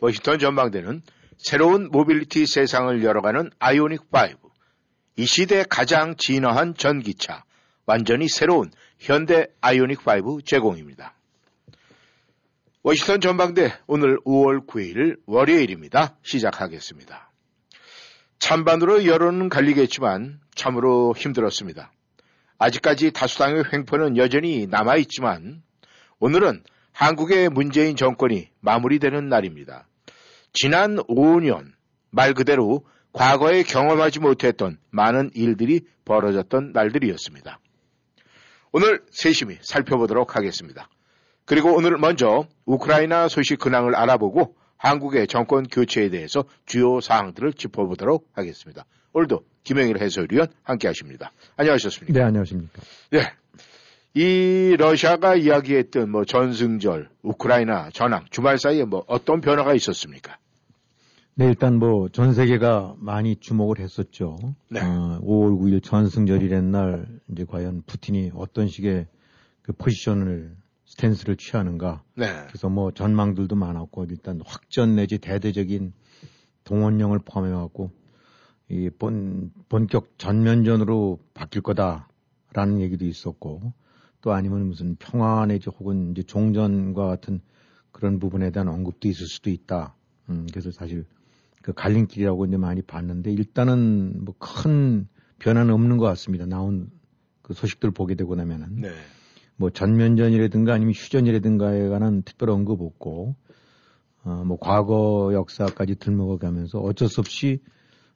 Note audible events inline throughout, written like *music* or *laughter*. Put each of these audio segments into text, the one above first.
워싱턴 전망대는 새로운 모빌리티 세상을 열어가는 아이오닉 5. 이 시대의 가장 진화한 전기차. 완전히 새로운 현대 아이오닉 5 제공입니다. 워싱턴 전망대 오늘 5월 9일 월요일입니다. 시작하겠습니다. 찬반으로 여론은 갈리겠지만 참으로 힘들었습니다. 아직까지 다수당의 횡포는 여전히 남아있지만 오늘은 한국의 문재인 정권이 마무리되는 날입니다. 지난 5년 말 그대로 과거에 경험하지 못했던 많은 일들이 벌어졌던 날들이었습니다. 오늘 세심히 살펴보도록 하겠습니다. 그리고 오늘 먼저 우크라이나 소식 근황을 알아보고 한국의 정권 교체에 대해서 주요 사항들을 짚어보도록 하겠습니다. 오늘도 김영일 해설위원 함께 하십니다. 안녕하셨습니까? 네, 안녕하십니까. 네. 이 러시아가 이야기했던 뭐 전승절, 우크라이나 전황, 주말 사이에 뭐 어떤 변화가 있었습니까? 네, 일단 뭐 전 세계가 많이 주목을 했었죠. 네. 어, 5월 9일 전승절이란 날 이제 과연 푸틴이 어떤 식의 그 포지션을 스탠스를 취하는가. 네. 그래서 뭐 전망들도 많았고 일단 확전 내지 대대적인 동원령을 포함해 갖고 이 본, 본격 전면전으로 바뀔 거다라는 얘기도 있었고 또 아니면 무슨 평화 내지 혹은 이제 종전과 같은 그런 부분에 대한 언급도 있을 수도 있다. 음, 그래서 사실 그 갈림길이라고 이제 많이 봤는데 일단은 뭐 큰 변화는 없는 것 같습니다. 나온 그 소식들 보게 되고 나면은. 네. 뭐 전면전이라든가 아니면 휴전이라든가에 관한 특별 언급 없고 어, 뭐 과거 역사까지 들먹어 가면서 어쩔 수 없이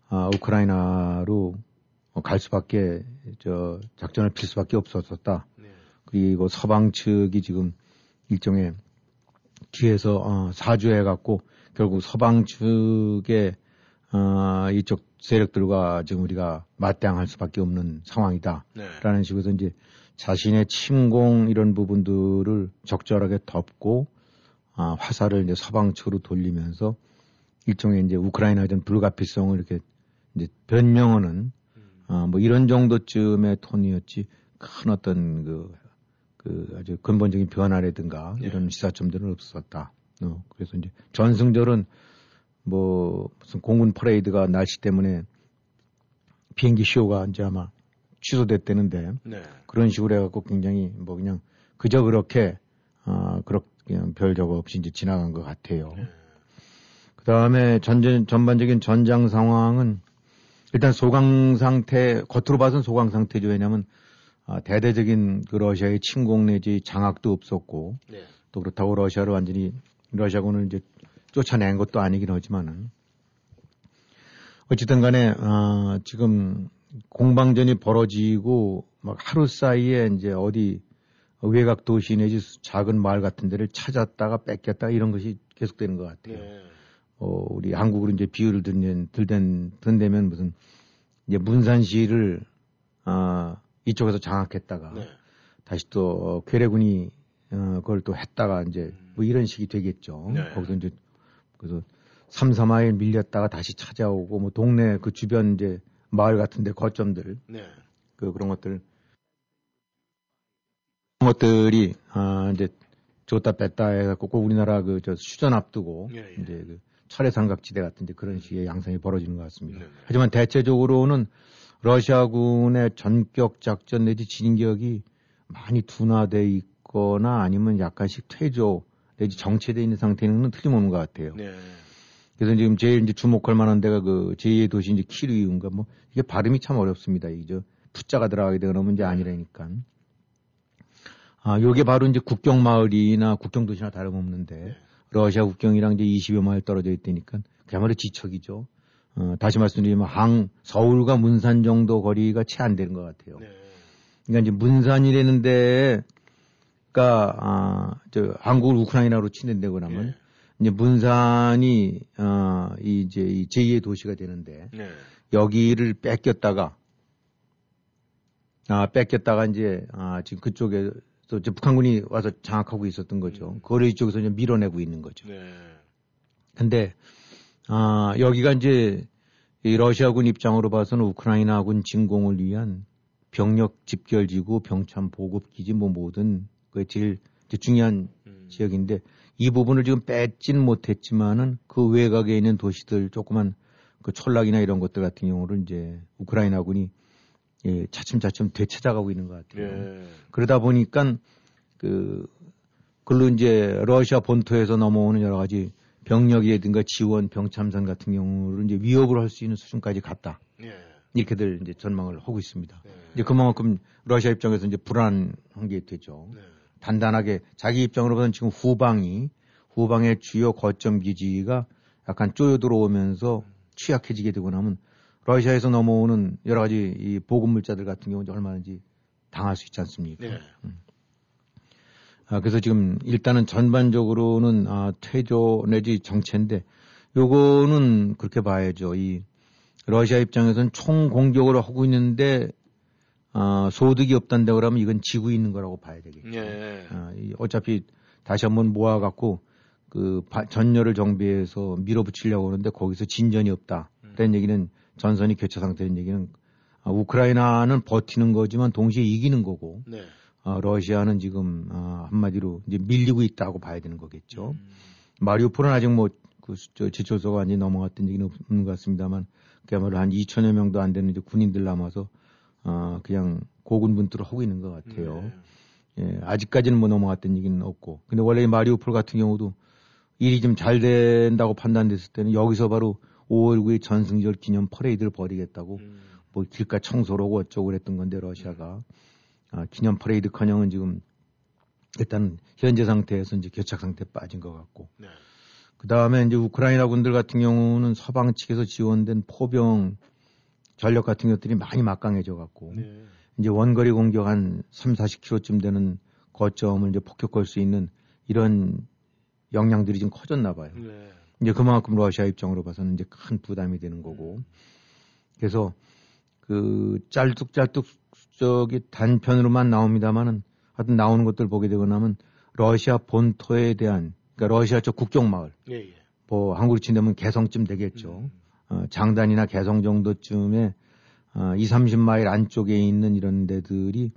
아, 우크라이나로 갈 수밖에 저 작전을 필 수밖에 없었었다. 네. 그리고 서방 측이 지금 일종의 뒤에서 어, 사주해 갖고 결국 서방 측의 어, 이쪽 세력들과 지금 우리가 맞대항할 수밖에 없는 상황이다라는 네. 식으로 이제 자신의 침공 이런 부분들을 적절하게 덮고 아, 화살을 이제 서방 측으로 돌리면서 일종의 이제 우크라이나에 대한 불가피성을 이렇게 이제 변명하는 아, 뭐 이런 정도쯤의 톤이었지 큰 어떤 그, 그 아주 근본적인 변화라든가 네. 이런 시사점들은 없었다. 어, 그래서 이제 전승절은 뭐 무슨 공군 퍼레이드가 날씨 때문에 비행기 쇼가 이제 아마 취소됐다는데 네. 그런 식으로 해갖고 굉장히 뭐 그냥 그저 그렇게 아 그렇 그냥 별 저거 없이 이제 지나간 것 같아요. 그 다음에 전전 전반적인 전장 상황은 일단 소강 상태 겉으로 봐서는 소강 상태죠. 왜냐하면 아, 대대적인 그 러시아의 침공 내지 장악도 없었고 네. 또 그렇다고 러시아를 완전히 러시아군을 이제 쫓아낸 것도 아니긴 하지만은 어쨌든 간에 아, 지금 공방전이 벌어지고 막 하루 사이에 이제 어디 외곽 도시 내지 작은 마을 같은 데를 찾았다가 뺏겼다 이런 것이 계속되는 것 같아요. 네. 어, 우리 한국으로 이제 비유를 들면, 들den, 든다면 무슨 이제 문산시를 아, 이쪽에서 장악했다가 네. 다시 또 어, 괴뢰군이 어, 그걸 또 했다가 이제 뭐 이런 식이 되겠죠. 네. 거기서 이제 그래서 3, 4마일 밀렸다가 다시 찾아오고 뭐 동네 그 주변 이제 마을 같은 데 거점들 네. 그 그런 것들 그런 것들이 아 이제 줬다 뺐다 해갖고 꼭 우리나라 그 저 수전 앞두고 예, 예. 이제 그 철의 삼각지대 같은 이제 그런 식의 양상이 벌어지는 것 같습니다. 네, 네. 하지만 대체적으로는 러시아군의 전격 작전 내지 진격이 많이 둔화돼 있거나 아니면 약간씩 퇴조 내지 정체돼 있는 상태는 틀림없는 것 같아요. 네. 그래서 지금 제일 이제 주목할 만한 데가 그 제2의 도시 이제 키르이인가 뭐 이게 발음이 참 어렵습니다. 이제 푸자가 들어가게 되거나 이제 아니라니까. 아, 요게 바로 이제 국경 마을이나 국경 도시나 다름없는데 러시아 국경이랑 이제 20여 마일 떨어져 있다니까 그야말로 지척이죠. 어, 다시 말씀드리면 항 서울과 문산 정도 거리가 채 안 되는 것 같아요. 네. 그러니까 이제 문산이라는 데가 아, 저 한국을 우크라이나로 치는 데고 나면 이제 문산이 어 이제 이 제2의 도시가 되는데 네. 여기를 뺏겼다가 아 뺏겼다가 이제 아 지금 그쪽에 또 이제 북한군이 와서 장악하고 있었던 거죠. 음. 그걸 이쪽에서 이제 밀어내고 있는 거죠. 네. 근데 아 여기가 이제 이 러시아군 입장으로 봐서는 우크라이나군 진공을 위한 병력 집결지구, 병참 보급기지 뭐 모든 그 제일 중요한 음. 지역인데 이 부분을 지금 뺏진 못했지만은 그 외곽에 있는 도시들 조그만 그 촌락이나 이런 것들 같은 경우를 이제 우크라이나군이 예, 차츰차츰 되찾아가고 있는 것 같아요. 네. 그러다 보니까 그 글로 이제 러시아 본토에서 넘어오는 여러 가지 병력이라든가 지원, 병참선 같은 경우를 이제 위협을 할 수 있는 수준까지 갔다. 네. 이렇게들 이제 전망을 하고 있습니다. 네. 이제 그만큼 러시아 입장에서 이제 불안한 게 되죠. 네. 단단하게 자기 입장으로 보면 지금 후방이 후방의 주요 거점 기지가 약간 쪼여 들어오면서 취약해지게 되고 나면 러시아에서 넘어오는 여러 가지 이 보급 물자들 같은 경우 이제 얼마든지 당할 수 있지 않습니까? 네. 아, 그래서 지금 일단은 전반적으로는 아, 퇴조 내지 정체인데 요거는 그렇게 봐야죠. 이 러시아 입장에서는 총 공격을 하고 있는데 아, 소득이 없단다 그러면 이건 지고 있는 거라고 봐야 되겠죠. 네. 아, 이 어차피 다시 한번 모아갖고 그 바- 전열을 정비해서 밀어붙이려고 하는데 거기서 진전이 없다. 그런 얘기는 전선이 교체 상태인 얘기는 아, 우크라이나는 버티는 거지만 동시에 이기는 거고 네. 아, 러시아는 지금 아, 한마디로 이제 밀리고 있다고 봐야 되는 거겠죠. 음. 마리우폴은 아직 뭐, 그, 저, 지초소가 완전히 넘어갔던 얘기는 없는 것 같습니다만, 그야말로 한 2천여 명도 안 되는 이제 군인들 남아서, 아, 그냥 고군분투를 하고 있는 것 같아요. 네. 예, 아직까지는 뭐 넘어갔던 얘기는 없고. 근데 원래 이 마리우폴 같은 경우도 일이 좀 잘 된다고 판단됐을 때는 여기서 바로 5월 9일 전승절 기념 퍼레이드를 벌이겠다고 음. 뭐 길가 하고 어쩌고 그랬던 건데 러시아가 아, 기념 퍼레이드 커녕은 지금 일단 현재 상태에서 이제 교착 상태 에 빠진 것 같고 네. 그 다음에 이제 우크라이나 군들 같은 경우는 서방 측에서 지원된 포병 전력 같은 것들이 많이 막강해져 갖고 네. 이제 원거리 공격 한 3, 40km쯤 되는 거점을 이제 폭격할 수 있는 이런 역량들이 좀 커졌나 봐요. 네. 이제 그만큼 러시아 입장으로 봐서는 이제 큰 부담이 되는 거고. 그래서 그 짤뚝짤뚝 저기 단편으로만 나옵니다만은 하여튼 나오는 것들 보게 되고 나면 러시아 본토에 대한 그러니까 러시아 쪽 국경 마을 예, 예. 뭐 한국으로 친다면 개성쯤 되겠죠. 어, 장단이나 개성 정도쯤에 어, 2, 30마일 안쪽에 있는 이런 데들이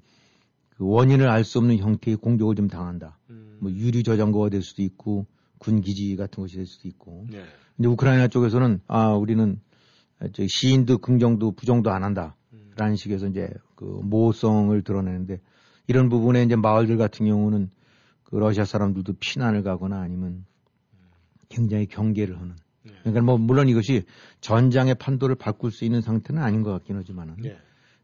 그 원인을 알 수 없는 형태의 공격을 좀 당한다. 음. 뭐 유리 저장고가 될 수도 있고 군 기지 같은 것이 될 수도 있고. 네. 이제 우크라이나 쪽에서는 아 우리는 저 시인도 긍정도 부정도 안 한다. 음. 라는 식에서 이제 그 모성을 드러내는데 이런 부분에 이제 마을들 같은 경우는 그 러시아 사람들도 피난을 가거나 아니면 굉장히 경계를 하는. 네. 그러니까 뭐 물론 이것이 전장의 판도를 바꿀 수 있는 상태는 아닌 것 같긴 하지만은 네.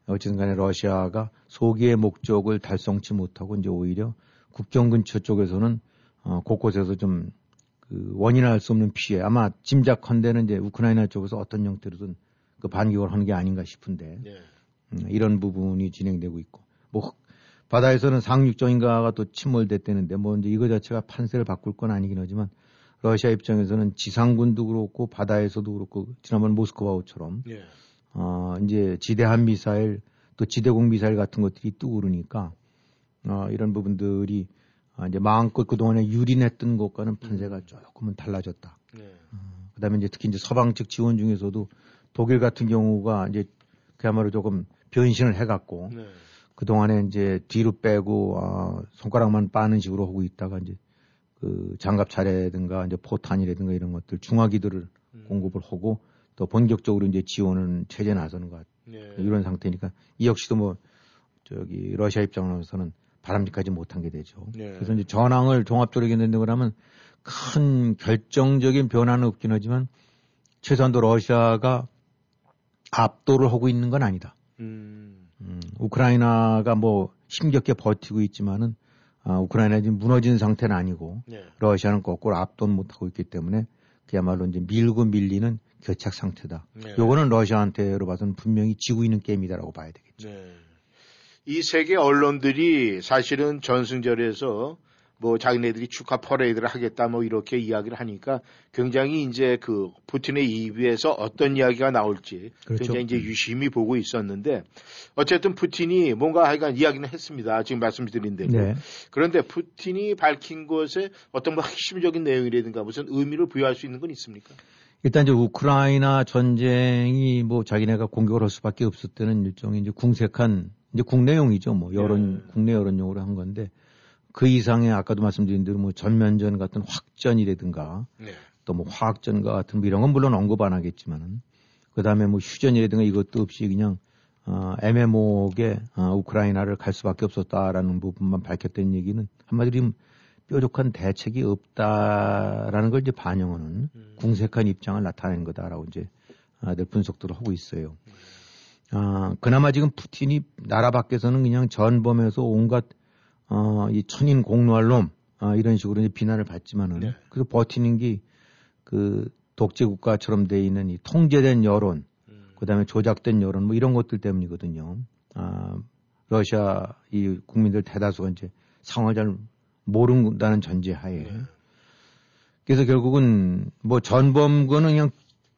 어쨌든 간에 러시아가 소기의 목적을 달성치 못하고 이제 오히려 국경 근처 쪽에서는 어, 곳곳에서 좀 그 원인을 알 수 없는 피해 아마 짐작컨대는 이제 우크라이나 쪽에서 어떤 형태로든 그 반격을 하는 게 아닌가 싶은데 네. 음, 이런 부분이 진행되고 있고 뭐 바다에서는 상륙정인가가 또 침몰됐다는데 뭐 이제 이거 자체가 판세를 바꿀 건 아니긴 하지만 러시아 입장에서는 지상군도 그렇고 바다에서도 그렇고 지난번 모스크바우처럼 네. 어, 이제 지대한 미사일 또 지대공 미사일 같은 것들이 뜨고 그러니까 어, 이런 부분들이 어, 이제 마음껏 그동안에 유린했던 것과는 판세가 조금은 달라졌다. 네. 그 다음에 이제 특히 이제 서방 측 지원 중에서도 독일 같은 경우가 이제 그야말로 조금 변신을 해갖고 네. 그 동안에 이제 뒤로 빼고 어, 손가락만 빠는 식으로 하고 있다가 이제 그 장갑 차례든가 이제 포탄이라든가 이런 것들 중화기들을 음. 공급을 하고 또 본격적으로 이제 지원은 체제에 나서는 것. 네. 이런 상태니까 이 역시도 뭐 저기 러시아 입장으로서는 바람직하지 못한 게 되죠. 네. 그래서 이제 전황을 종합적으로 얘기했는데 그러면 큰 결정적인 변화는 없긴 하지만 최소한도 러시아가 압도를 하고 있는 건 아니다. 음. 음, 우크라이나가 뭐 힘겹게 버티고 있지만은 아, 우크라이나 지금 무너진 상태는 아니고 네. 러시아는 거꾸로 압도는 못하고 있기 때문에 그야말로 이제 밀고 밀리는 교착 상태다. 네. 요거는 러시아한테로 봐서는 분명히 지고 있는 게임이다라고 봐야 되겠죠. 네. 이 세계 언론들이 사실은 전승절에서 뭐 자기네들이 축하 퍼레이드를 하겠다 뭐 이렇게 이야기를 하니까 굉장히 이제 그 푸틴의 입에서 어떤 이야기가 나올지 그렇죠. 굉장히 이제 유심히 보고 있었는데 어쨌든 푸틴이 뭔가 하여간 이야기는 했습니다. 지금 말씀드린 대로. 네. 그런데 푸틴이 밝힌 것에 어떤 뭐 핵심적인 내용이라든가 무슨 의미를 부여할 수 있는 건 있습니까? 일단 이제 우크라이나 전쟁이 뭐 자기네가 공격을 할 수밖에 없을 때는 일종의 이제 궁색한 이제 국내용이죠. 뭐 여론 네. 국내 여론용으로 한 건데 그 이상의 아까도 말씀드린 대로 뭐 전면전 같은 확전이라든가 네. 또뭐 화학전과 같은 뭐 이런 건 물론 언급 안 하겠지만은 그 다음에 뭐 휴전이라든가 이것도 없이 그냥 어, 애매모호하게 어, 우크라이나를 갈 수밖에 없었다라는 부분만 밝혔던 얘기는 한마디로 뾰족한 대책이 없다라는 걸 이제 반영하는 궁색한 입장을 나타낸 거다라고 이제 아, 늘 분석들을 하고 있어요. 아, 그나마 지금 푸틴이 나라 밖에서는 그냥 전범에서 온갖 어, 이 천인 공노할 놈 아, 이런 식으로 이제 비난을 받지만은 네. 그 버티는 게 그 독재 국가처럼 돼 있는 이 통제된 여론, 그다음에 조작된 여론 뭐 이런 것들 때문이거든요. 아, 러시아 이 국민들 대다수가 이제 상황을 잘 모른다는 전제하에 네. 그래서 결국은 뭐 전범거는 그냥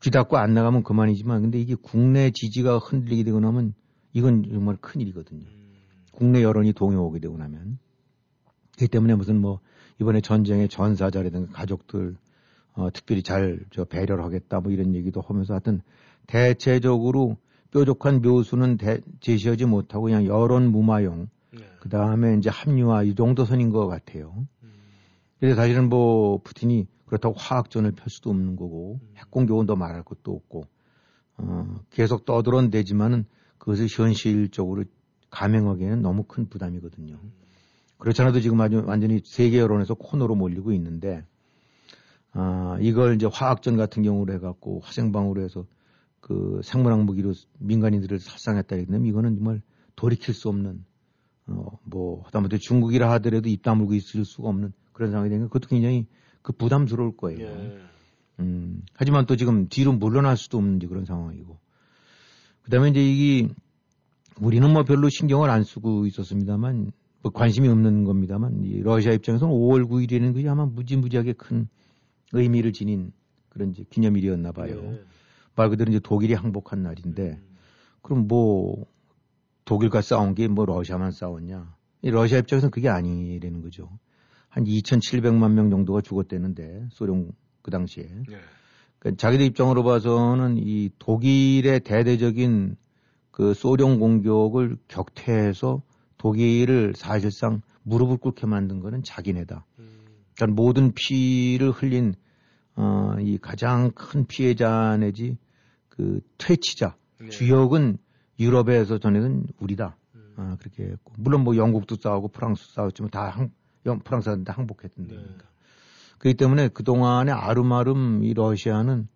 귀 닫고 안 나가면 그만이지만 근데 이게 국내 지지가 흔들리게 되고 나면 이건 정말 큰일이거든요. 국내 여론이 동요오게 되고 나면 그렇기 때문에 무슨 뭐 이번에 전쟁의 전사자라든가 가족들 어, 특별히 잘 저 배려를 하겠다 뭐 이런 얘기도 하면서 하여튼 대체적으로 뾰족한 묘수는 대- 제시하지 못하고 그냥 여론 무마용 네. 그 다음에 이제 합리화 이 정도 선인 것 같아요. 그래서 사실은 뭐 푸틴이 그렇다고 화학전을 펼 수도 없는 거고 핵공격은 더 말할 것도 없고 어, 계속 떠들어대지만은 그것을 현실적으로 감행하기에는 너무 큰 부담이거든요. 그렇잖아도 지금 아주 완전히 세계 여론에서 코너로 몰리고 있는데 아, 이걸 이제 화학전 같은 경우로 해갖고 화생방으로 해서 그 생물학 무기로 민간인들을 살상했다 이러면 이거는 정말 돌이킬 수 없는 어, 뭐 하다못해 중국이라 하더라도 입 다물고 있을 수가 없는 그런 상황이 되니까 그것도 굉장히 그 부담스러울 거예요. 예. 음, 하지만 또 지금 뒤로 물러날 수도 없는 이제 그런 상황이고. 그 다음에 이제 이게 우리는 뭐 별로 신경을 안 쓰고 있었습니다만 뭐 관심이 없는 겁니다만 이 러시아 입장에서는 5월 9일에는 그게 아마 무지무지하게 큰 의미를 지닌 그런 이제 기념일이었나 봐요. 예. 말 그대로 이제 독일이 항복한 날인데 그럼 뭐 독일과 싸운 게 뭐 러시아만 싸웠냐? 이 러시아 입장에서는 그게 아니라는 거죠. 한 2,700만 명 정도가 죽었대는데 소련 그 당시에 예. 그러니까 자기들 입장으로 봐서는 이 독일의 대대적인 그 소련 공격을 격퇴해서 독일을 사실상 무릎을 꿇게 만든 거는 자기네다. 그러니까 모든 피를 흘린 어, 이 가장 큰 피해자 내지 그 퇴치자 네. 주역은 유럽에서 전에는 우리다. 아, 그렇게 했고 물론 뭐 영국도 싸우고 프랑스 싸웠지만 다 항, 영, 프랑스한테 항복했던 네. 데니까. 그렇기 때문에 그 동안에 아름아름 이 러시아는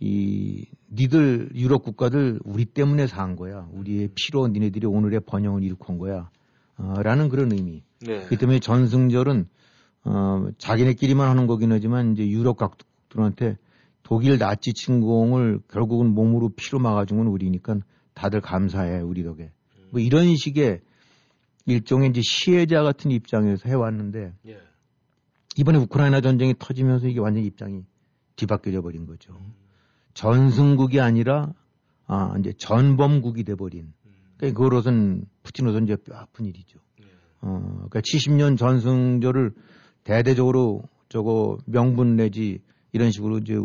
이 니들 유럽 국가들 우리 때문에 산 거야. 우리의 피로 니네들이 오늘의 번영을 일으킨 거야. 어, 라는 그런 의미. 네. 그렇기 때문에 전승절은 어, 자기네끼리만 하는 거긴 하지만 이제 유럽 각국들한테 독일 나치 침공을 결국은 몸으로 피로 막아준 건 우리니까 다들 감사해 우리 덕에. 뭐 이런 식의 일종의 이제 시혜자 같은 입장에서 해왔는데 예. 이번에 우크라이나 전쟁이 터지면서 이게 완전 히 입장이 뒤바뀌어져 버린 거죠. 전승국이 아니라 아 이제 전범국이 돼 버린. 그러니까 그것은 푸틴으로서는 이제 뼈 아픈 일이죠. 어, 그러니까 70년 전승절을 대대적으로 저거 명분 내지 이런 식으로 이제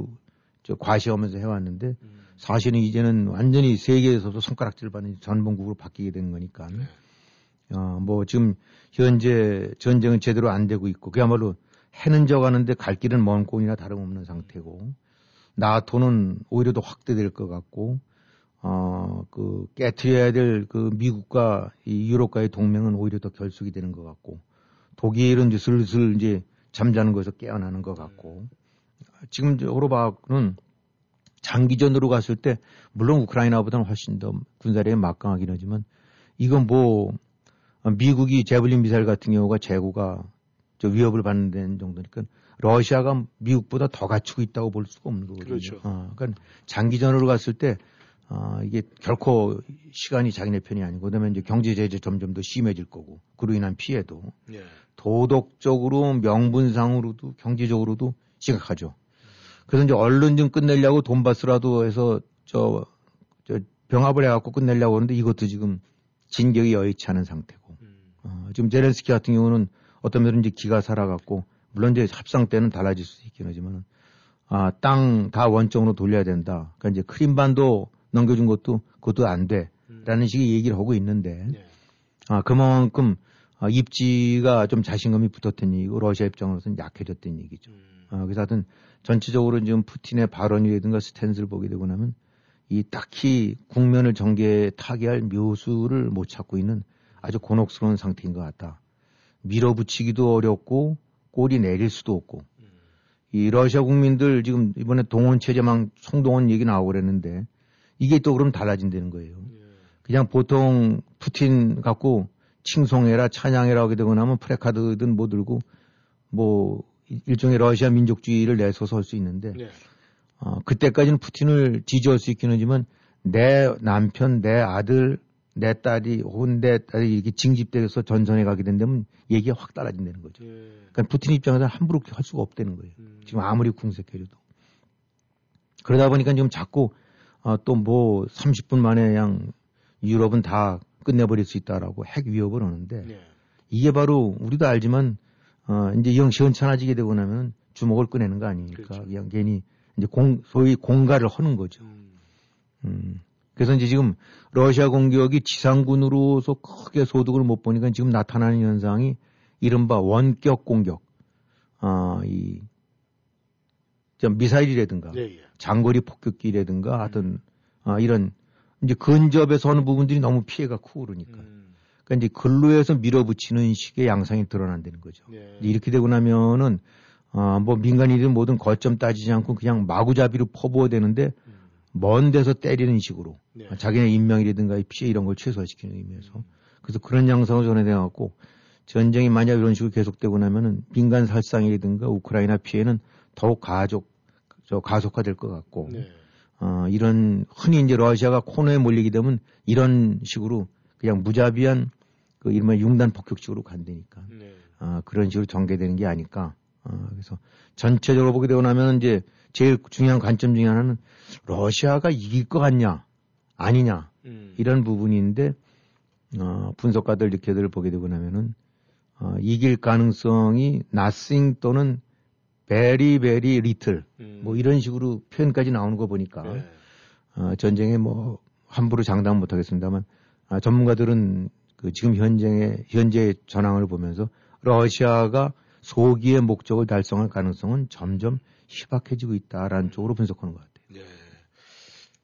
저 과시하면서 해왔는데 사실은 이제는 완전히 세계에서도 손가락질 받는 전범국으로 바뀌게 된 거니까. 어, 뭐 지금 현재 전쟁은 제대로 안 되고 있고 그야말로 해는 져가는데 갈 길은 먼 꼴이나 다름없는 상태고 나토는 오히려 더 확대될 것 같고 어, 그 깨트려야 될 그 미국과 이 유럽과의 동맹은 오히려 더 결속이 되는 것 같고 독일은 이제 슬슬 이제 잠자는 거에서 깨어나는 것 같고. 지금 이제 오로바는 장기전으로 갔을 때 물론 우크라이나보다는 훨씬 더 군사력이 막강하긴 하지만 이건 뭐 미국이 제블린 미사일 같은 경우가 재고가 저 위협을 받는 데는 정도니까 러시아가 미국보다 더 갖추고 있다고 볼 수가 없는 거거든요. 그렇죠. 어, 그러니까 장기전으로 갔을 때 아, 이게 결코 시간이 자기네 편이 아니고 그다음에 이제 경제 제재 점점 더 심해질 거고 그로 인한 피해도 예. 도덕적으로 명분상으로도 경제적으로도 심각하죠. 그래서 이제 얼른 좀 끝내려고 돈바스라도 해서 저, 저 병합을 해갖고 끝내려고 하는데 이것도 지금 진격이 여의치 않은 상태고. 음. 어, 지금 제렌스키 같은 경우는 어떤 면은 이제 기가 살아갖고 물론 이제 합상 때는 달라질 수 있긴 하지만 아, 땅 다 원점으로 돌려야 된다. 그러니까 이제 크림반도 넘겨준 것도 그것도 안 돼. 라는 식의 얘기를 하고 있는데 예. 아, 그만큼 아, 입지가 좀 자신감이 붙었던 얘기고 러시아 입장으로서는 약해졌던 얘기죠. 음. 아, 그래서 하여튼 전체적으로 지금 푸틴의 발언이라든가 스탠스를 보게 되고 나면 이 딱히 국면을 전개 타개할 묘수를 못 찾고 있는 아주 곤혹스러운 상태인 것 같다. 밀어붙이기도 어렵고 꼬리 내릴 수도 없고 이 러시아 국민들 지금 이번에 동원 체제망 총동원 얘기 나오고 그랬는데 이게 또 그럼 달라진다는 거예요. 그냥 보통 푸틴 갖고 칭송해라 찬양해라 하게 되고 나면 프레카드든 뭐 들고 뭐 일종의 러시아 민족주의를 내서서 할 수 있는데 예. 어, 그때까지는 푸틴을 지지할 수 있긴 하지만 내 남편, 내 아들, 내 딸이 혹은 내 딸이 이렇게 징집돼서 전선에 가게 된다면 얘기가 확 달라진다는 거죠. 예. 그러니까 푸틴 입장에서는 함부로 그렇게 할 수가 없다는 거예요. 음. 지금 아무리 궁색해져도. 그러다 보니까 지금 자꾸 어, 또뭐 30분 만에 그냥 유럽은 다 끝내버릴 수 있다라고 핵 위협을 하는데 예. 이게 바로 우리도 알지만 어, 이제 영 시원찮아지게 되고 나면 주먹을 꺼내는 거 아니니까 그렇죠. 그냥 괜히 이제 공, 소위 공갈을 하는 거죠. 음. 음. 그래서 이제 지금 러시아 공격이 지상군으로서 크게 소득을 못 보니까 지금 나타나는 현상이 이른바 원격 공격, 아, 이, 좀 미사일이라든가 예, 예. 장거리 폭격기라든가 하여튼 아, 이런 이제 근접에서 하는 부분들이 너무 피해가 크고 그러니까. 음. 그러니까 이제 근로에서 밀어붙이는 식의 양상이 드러난다는 거죠. 예. 이렇게 되고 나면은 아, 뭐 민간인이든 뭐든 거점 따지지 않고 그냥 마구잡이로 퍼부어야 되는데 음. 먼 데서 때리는 식으로 네. 아, 자기네 인명이라든가 이 피해 이런 걸 최소화시키는 의미에서 그래서 그런 양상을 전해내 갖고 전쟁이 만약 이런 식으로 계속되고 나면은 민간 살상이라든가 우크라이나 피해는 더욱 가족 저 가속화될 것 같고 네. 어, 이런 흔히 이제 러시아가 코너에 몰리게 되면 이런 식으로 그냥 무자비한 그 이른바 융단 폭격식으로 간다니까 네. 아, 그런 식으로 전개되는 게 아닐까. 아, 그래서 전체적으로 보게 되고 나면 이제 제일 중요한 관점 중에 하나는 러시아가 이길 것 같냐, 아니냐, 음. 이런 부분인데, 어, 분석가들 이렇게들 보게 되고 나면은, 어, 이길 가능성이 nothing 또는 very, very little, 음. 뭐 이런 식으로 표현까지 나오는 거 보니까, 네. 어, 전쟁에 뭐 함부로 장담 못 하겠습니다만 아, 전문가들은 그 지금 현장의 현재 전황을 보면서 러시아가 소기의 목적을 달성할 가능성은 점점 희박해지고 있다라는 쪽으로 분석하는 것 같아요. 네.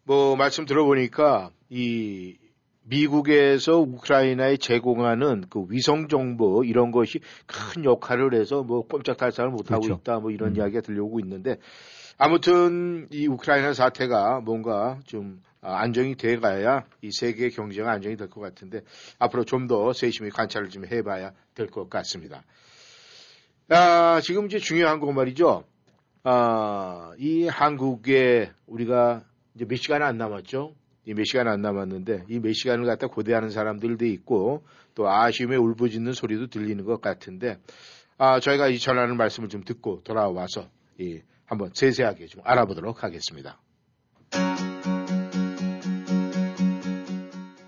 뭐 말씀 들어보니까 이 미국에서 우크라이나에 제공하는 그 위성 정보 이런 것이 큰 역할을 해서 뭐 꼼짝 달싹을 못 하고 그렇죠. 있다 뭐 이런 음. 이야기가 들려오고 있는데 아무튼 이 우크라이나 사태가 뭔가 좀 아, 안정이 돼 가야 이 세계 경제가 안정이 될 것 같은데 앞으로 좀 더 세심히 관찰을 좀 해봐야 될 것 같습니다. 아, 지금 이제 중요한 거 말이죠. 아, 이 한국에 우리가 이제 몇 시간 안 남았죠. 이 몇 시간 안 남았는데 이 몇 시간을 갖다 고대하는 사람들도 있고 또 아쉬움에 울부짖는 소리도 들리는 것 같은데 아, 저희가 이 전하는 말씀을 좀 듣고 돌아와서 이 한번 세세하게 좀 알아보도록 하겠습니다.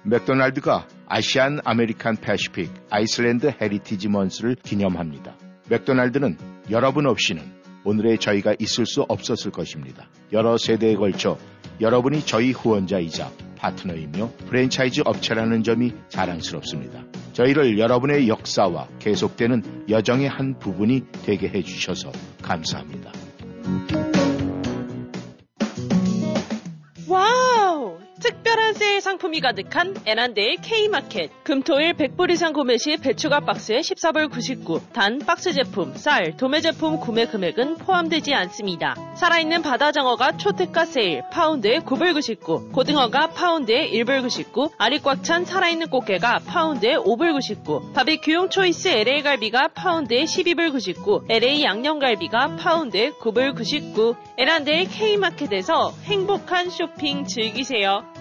맥도날드가 Asian American Pacific Islander Heritage Month를 기념합니다. 맥도날드는 여러분 없이는 오늘의 저희가 있을 수 없었을 것입니다. 여러 세대에 걸쳐 여러분이 저희 후원자이자 파트너이며 프랜차이즈 업체라는 점이 자랑스럽습니다. 저희를 여러분의 역사와 계속되는 여정의 한 부분이 되게 해주셔서 감사합니다. 특별한 세일 상품이 가득한 애난데일 K마켓. 금토일 100불 이상 구매 시 배추가 박스에 14불 99. 단 박스 제품, 쌀, 도매 제품 구매 금액은 포함되지 않습니다. 살아있는 바다 장어가 초특가 세일, 파운드에 9불 99. 고등어가 파운드에 1불 99. 알이 꽉 찬 살아있는 꽃게가 파운드에 5불 99. 바비큐용 choice LA 갈비가 파운드에 12불 99. LA 양념갈비가 파운드에 9불 99. 에란데의 K마켓에서 행복한 쇼핑 즐기세요.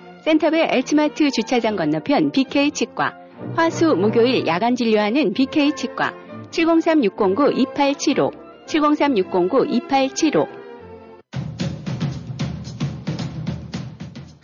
센터빌 H마트 주차장 건너편 BK 치과. 화수 목요일 야간 진료하는 BK 치과. 703-609-2875. 703-609-2875.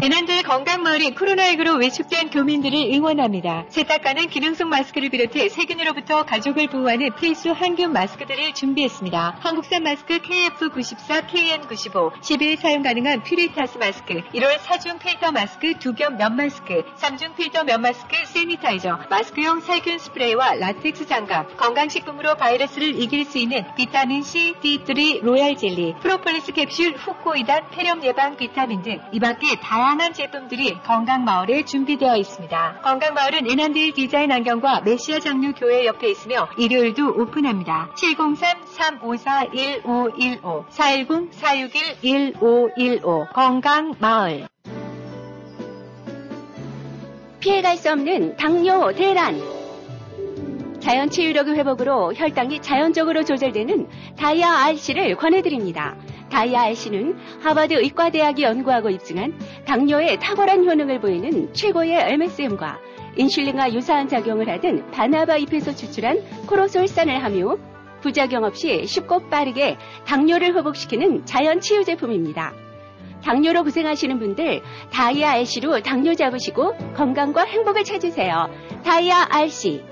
대난도의 건강마을이 코로나19로 위축된 교민들을 응원합니다. 세탁 가능한 기능성 마스크를 비롯해 세균으로부터 가족을 보호하는 필수 항균 마스크들을 준비했습니다. 한국산 마스크 KF94, KN95, 10일 사용 가능한 퓨리타스 마스크, 일회용 4중 필터 마스크, 2겹 면 마스크, 3중 필터 면 마스크, sanitizer, 마스크용 살균 스프레이와 라텍스 장갑, 건강식품으로 바이러스를 이길 수 있는 비타민C, D3 로얄 젤리, 프로폴리스 캡슐, 후코이단, 폐렴 예방 비타민 등 이 밖에 다양한 제품들이 건강마을에 준비되어 있습니다. 건강마을은 애난데일 디자인 안경과 메시아 장로교회 옆에 있으며 일요일도 오픈합니다. 703-354-1515 410-461-1515 건강마을 피해갈 수 없는 당뇨 대란. 자연 치유력의 회복으로 혈당이 자연적으로 조절되는 다이아 RC를 권해드립니다. 다이아 RC는 하버드 의과대학이 연구하고 입증한 당뇨에 탁월한 효능을 보이는 최고의 MSM과 인슐린과 유사한 작용을 하던 바나바 잎에서 추출한 코로솔산을 함유, 부작용 없이 쉽고 빠르게 당뇨를 회복시키는 자연 치유 제품입니다. 당뇨로 고생하시는 분들 다이아 RC로 당뇨 잡으시고 건강과 행복을 찾으세요. 다이아 RC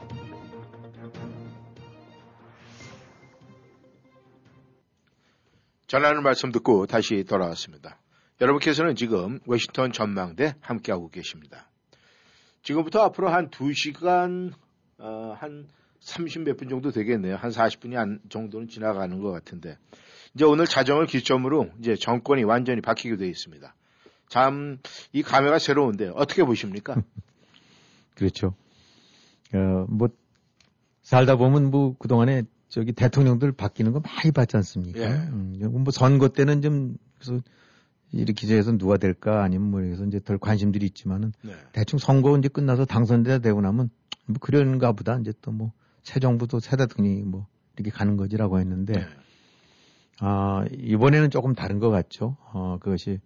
전하는 말씀 듣고 다시 돌아왔습니다. 여러분께서는 지금 워싱턴 전망대 함께하고 계십니다. 지금부터 앞으로 한 2시간, 어, 한 30몇 분 정도 되겠네요. 한 40분이 안, 정도는 지나가는 것 같은데. 이제 오늘 자정을 기점으로 이제 정권이 완전히 바뀌게 되어 있습니다. 참, 이 감회가 새로운데 어떻게 보십니까? *laughs* 그렇죠. 어, 뭐, 살다 보면 뭐, 그동안에 저기 대통령들 바뀌는 거 많이 봤지 않습니까? 예. 음, 뭐 선거 때는 좀, 그래서 이렇게 저해서 누가 될까 아니면 뭐 해서 이제 덜 관심들이 있지만은 네. 대충 선거 이제 끝나서 당선자 되고 나면 뭐 그런가 보다 이제 또 뭐 새 정부도 새 대통령이 뭐 이렇게 가는 거지라고 했는데 네. 아, 이번에는 조금 다른 것 같죠. 어, 그것이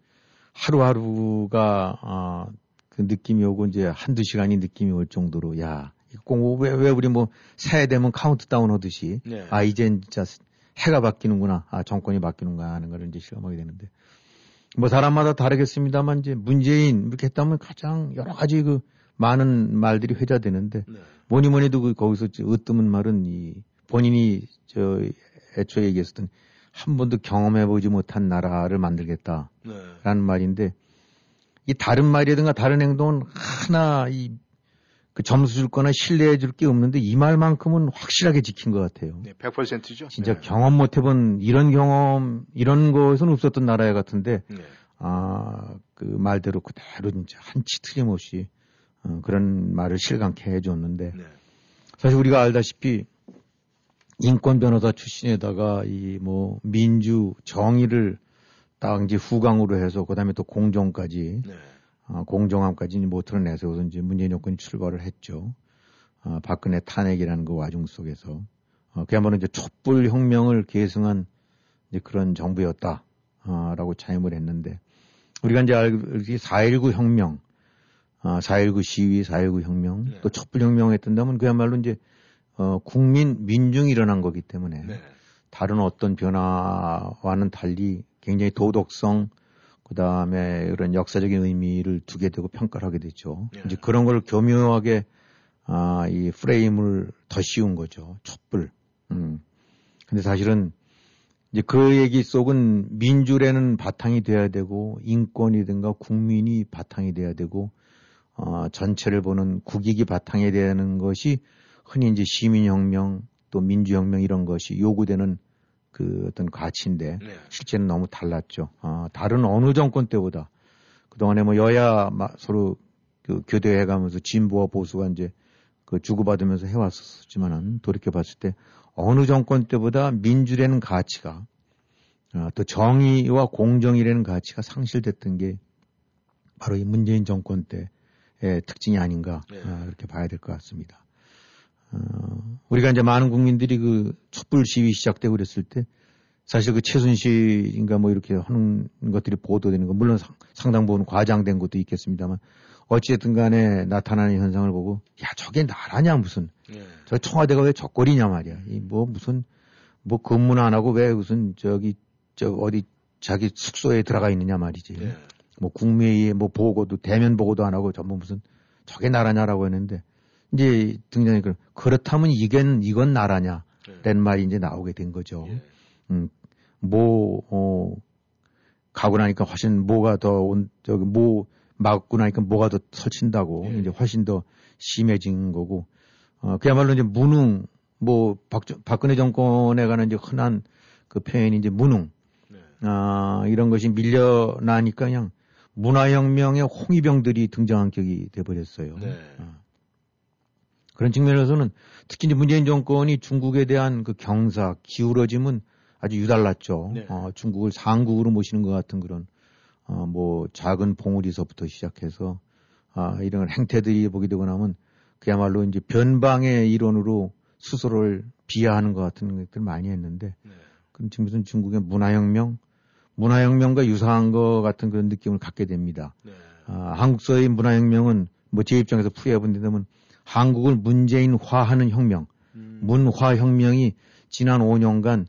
하루하루가, 아, 그 느낌이 오고 이제 한두 시간이 느낌이 올 정도로, 야, 꼭 왜, 왜 우리 뭐 새해 되면 카운트다운 하듯이, 네. 아, 이젠 진짜 해가 바뀌는구나, 아, 정권이 바뀌는구나 하는 걸 이제 실감하게 되는데, 뭐 사람마다 다르겠습니다만 이제 문재인 이렇게 했다면 가장 여러 가지 그 많은 말들이 회자되는데, 네. 뭐니 뭐니 해도 그 거기서 저 으뜸은 말은 이 본인이 저 애초에 얘기했었던 한 번도 경험해보지 못한 나라를 만들겠다라는 네. 말인데 이 다른 말이라든가 다른 행동은 하나 이 그 점수 줄 거나 신뢰해 줄 게 없는데 이 말만큼은 확실하게 지킨 것 같아요. 네, 100%죠. 진짜 네. 경험 못 해본 이런 경험 이런 것은 없었던 나라 같은데 네. 아 그 말대로 그대로 진짜 한치 틀림없이 어, 그런 말을 실감케 해줬는데 네. 사실 우리가 알다시피 인권 변호사 출신에다가 이 뭐 민주 정의를 딱 이제 후광으로 해서 그다음에 또 공정까지 네. 어, 공정함까지 못 드러내서 이제 문재인 정권이 출발을 했죠. 어, 박근혜 탄핵이라는 그 와중 속에서 어, 그야말로 이제 촛불 혁명을 계승한 이제 그런 정부였다라고 자임을 했는데 우리가 이제 알기 4.19 혁명, 어, 4.19 시위, 4.19 혁명, 네. 또 촛불 혁명 했던 다면 그야말로 이제 어, 국민 민중이 일어난 거기 때문에 네. 다른 어떤 변화와는 달리 굉장히 도덕성, 그 다음에 이런 역사적인 의미를 두게 되고 평가를 하게 됐죠. 예. 이제 그런 걸 교묘하게, 아, 이 프레임을 더 씌운 거죠. 촛불. 음. 근데 사실은 이제 그 얘기 속은 민주라는 바탕이 돼야 되고, 인권이든가 국민이 바탕이 돼야 되고, 어, 전체를 보는 국익이 바탕이 되는 것이 흔히 이제 시민혁명 또 민주혁명 이런 것이 요구되는 그 어떤 가치인데 네. 실제는 너무 달랐죠. 어, 다른 어느 정권 때보다 그동안에 뭐 여야 마- 서로 그 교대해 가면서 진보와 보수가 이제 그 주고받으면서 해왔었지만은 돌이켜 봤을 때 어느 정권 때보다 민주라는 가치가 어, 또 정의와 공정이라는 가치가 상실됐던 게 바로 이 문재인 정권 때의 특징이 아닌가 네. 어, 이렇게 봐야 될 것 같습니다. 어, 우리가 이제 많은 국민들이 그 촛불 시위 시작되고 그랬을 때 사실 그 최순실인가 뭐 이렇게 하는 것들이 보도되는 거 물론 상, 상당 부분 과장된 것도 있겠습니다만 어찌됐든 간에 나타나는 현상을 보고 야 저게 나라냐 무슨 네. 저 청와대가 왜 적거리냐 말이야 이 뭐 무슨 뭐 근무는 안 하고 왜 무슨 저기 저 어디 자기 숙소에 들어가 있느냐 말이지 네. 뭐 국무회의에 뭐 보고도 대면 보고도 안 하고 전부 무슨 저게 나라냐라고 했는데 이제 등장이 그 그렇다면 이건 이건 나라냐 네. 라는 말이 이제 나오게 된 거죠. 예. 음, 뭐, 어, 가고 나니까 훨씬 뭐가 더 온, 저기 뭐 막고 나니까 뭐가 더 설친다고 예. 이제 훨씬 더 심해진 거고, 어, 그야말로 이제 무능, 뭐 박, 박근혜 정권에 관한 이제 흔한 그 표현이 이제 무능, 네. 아, 이런 것이 밀려나니까 그냥 문화혁명의 홍위병들이 등장한 격이 돼버렸어요. 네. 어. 그런 측면에서는 특히 이제 문재인 정권이 중국에 대한 그 경사, 기울어짐은 아주 유달났죠. 네. 어, 중국을 상국으로 모시는 것 같은 그런, 어, 뭐, 작은 봉우리서부터 시작해서, 아, 이런 행태들이 보게 되고 나면 그야말로 이제 변방의 이론으로 스스로를 비하하는 것 같은 것들 많이 했는데, 네. 그런 측면에서는 중국의 문화혁명, 문화혁명과 유사한 것 같은 그런 느낌을 갖게 됩니다. 네. 아, 한국서의 문화혁명은 뭐 제 입장에서 풀이해 본다면 한국을 문재인화하는 혁명, 음. 문화혁명이 지난 5년간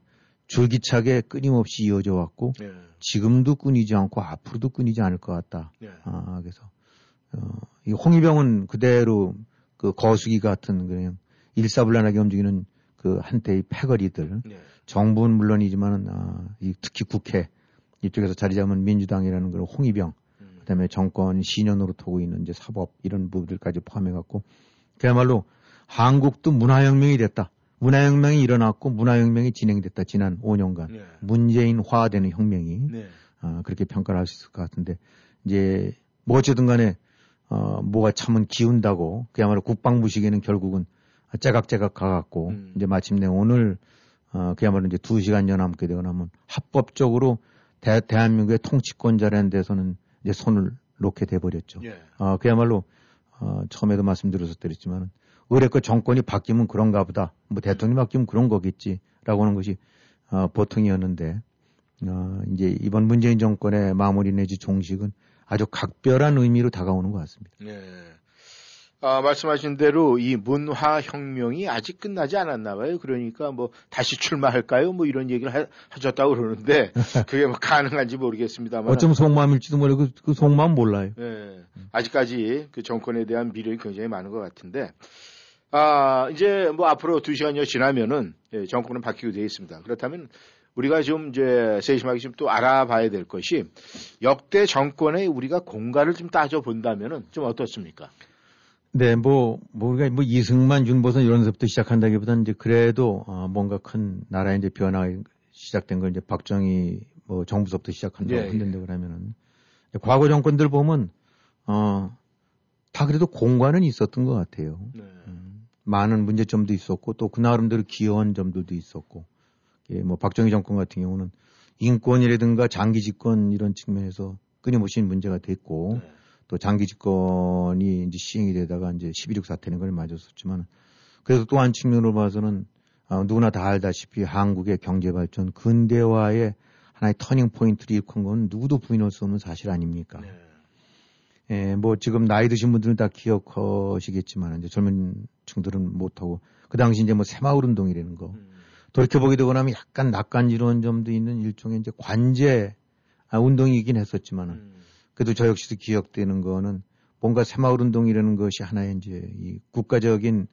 줄기차게 끊임없이 이어져 왔고 네. 지금도 끊이지 않고 앞으로도 끊이지 않을 것 같다. 네. 아, 그래서 어, 이 홍위병은 그대로 그 거수기 같은 그냥 일사불란하게 움직이는 그 한때의 패거리들 네. 정부는 물론이지만은 아, 이 특히 국회 이쪽에서 자리 잡은 민주당이라는 그런 홍위병 음. 그다음에 정권 신현으로 두고 있는 이제 사법 이런 부분들까지 포함해 갖고 그야말로 한국도 문화혁명이 됐다. 문화혁명이 일어났고 문화혁명이 진행됐다. 지난 5년간 네. 문재인화되는 혁명이 네. 아, 그렇게 평가를 할 수 있을 것 같은데 이제 뭐 어쨌든 간에 어, 뭐가 참은 기운다고 그야말로 국방부식에는 결국은 째각째각 가갖고 음. 이제 마침내 오늘 어, 그야말로 이제 두 시간 전 남게 되고 나면 합법적으로 대, 대한민국의 통치권자라는 데서는 이제 손을 놓게 돼버렸죠. 예. 어, 그야말로 어, 처음에도 말씀드렸었지만 의뢰껏 정권이 바뀌면 그런가 보다. 뭐 대통령이 바뀌면 그런 거겠지라고 하는 것이 어, 보통이었는데 어, 이제 이번 문재인 정권의 마무리 내지 종식은 아주 각별한 의미로 다가오는 것 같습니다. 네. 아, 말씀하신 대로 이 문화혁명이 아직 끝나지 않았나 봐요. 그러니까 뭐 다시 출마할까요? 뭐 이런 얘기를 하, 하셨다고 그러는데 *laughs* 그게 뭐 가능한지 모르겠습니다만. 어쩜 속마음일지도 모르고 그, 그 속마음 몰라요. 예, 아직까지 그 정권에 대한 미련이 굉장히 많은 것 같은데, 아, 이제 뭐 앞으로 두 시간여 지나면은 예, 정권은 바뀌게 되어 있습니다. 그렇다면 우리가 좀 이제 세심하게 좀 또 알아봐야 될 것이 역대 정권의 우리가 공과를 좀 따져 본다면은 좀 어떻습니까? 네, 뭐, 뭐, 우리가 뭐 이승만, 윤보선 이런 데부터 시작한다기보다는 이제 그래도, 어, 뭔가 큰 나라의 이제 변화 시작된 걸 이제 박정희 뭐 정부서부터 시작한다고 예, 예. 한다고 그러면은 과거 정권들 보면, 어, 다 그래도 공과는 있었던 것 같아요. 네. 음, 많은 문제점도 있었고 또 그 나름대로 귀여운 점들도 있었고, 예, 뭐 박정희 정권 같은 경우는 인권이라든가 장기 집권 이런 측면에서 끊임없이 문제가 됐고 네. 또 장기 집권이 이제 시행이 되다가 이제 11.6 사태는 걸 맞았었지만 그래서 또 한 측면으로 봐서는 어, 누구나 다 알다시피 한국의 경제 발전 근대화의 하나의 터닝 포인트를 일컫은 건 누구도 부인할 수 없는 사실 아닙니까? 네. 예, 뭐 지금 나이 드신 분들은 다 기억하시겠지만 이제 젊은 층들은 못하고 그 당시 이제 뭐 새마을 운동이라는 거 음. 돌이켜 보게 되고 나면 약간 낯간지러운 점도 있는 일종의 이제 관제 아, 운동이긴 했었지만은 음. 그래도 저 역시도 기억되는 거는 뭔가 새마을 운동이라는 것이 하나의 이제 이 국가적인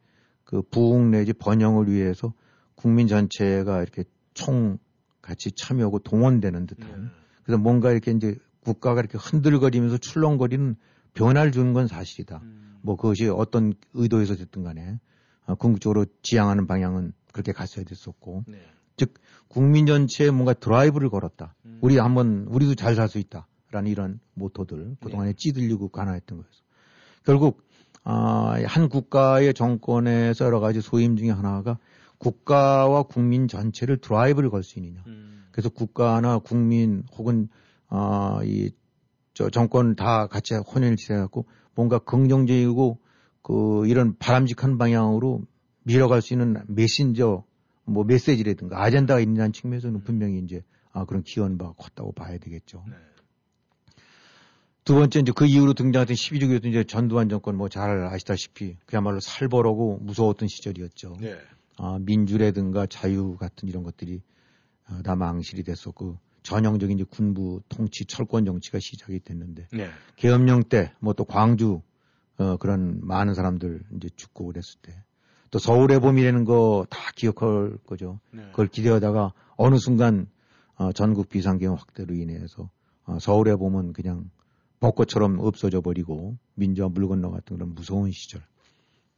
그 부흥 내지 번영을 위해서 국민 전체가 이렇게 총 같이 참여하고 동원되는 듯한 네. 그래서 뭔가 이렇게 이제 국가가 이렇게 흔들거리면서 출렁거리는 변화를 주는 건 사실이다. 음. 뭐 그것이 어떤 의도에서 됐든 간에 어, 궁극적으로 지향하는 방향은 그렇게 갔어야 됐었고 네. 즉 국민 전체에 뭔가 드라이브를 걸었다. 음. 우리 한번 우리도 잘 살 수 있다 라는 이런 모토들 그동안에 찌들리고 가나했던 거였어. 결국 아, 한 국가의 정권에서 여러 가지 소임 중에 하나가 국가와 국민 전체를 드라이브를 걸 수 있느냐. 음. 그래서 국가나 국민 혹은 아, 이, 저 정권 다 같이 혼연을 지내갖고 뭔가 긍정적이고 그 이런 바람직한 방향으로 밀어갈 수 있는 메신저 뭐 메시지라든가 아젠다가 있는 측면에서는 분명히 이제 아, 그런 기원 바가 컸다고 봐야 되겠죠. 네. 두 번째 이제 그 이후로 등장했던 12.6이었던 이제 전두환 정권 뭐 잘 아시다시피 그야말로 살벌하고 무서웠던 시절이었죠. 네. 아, 민주라든가 자유 같은 이런 것들이 아, 다 망실이 됐었고 전형적인 이제 군부 통치 철권 정치가 시작이 됐는데 네. 계엄령 때 뭐 또 광주 어, 그런 많은 사람들 이제 죽고 그랬을 때 또 서울의 봄이라는 거 다 기억할 거죠. 네. 그걸 기대하다가 어느 순간 어, 전국 비상계엄 확대로 인해서 어, 서울의 봄은 그냥 벚꽃처럼 없어져 버리고 민주화 물 건너갔던 그런 무서운 시절.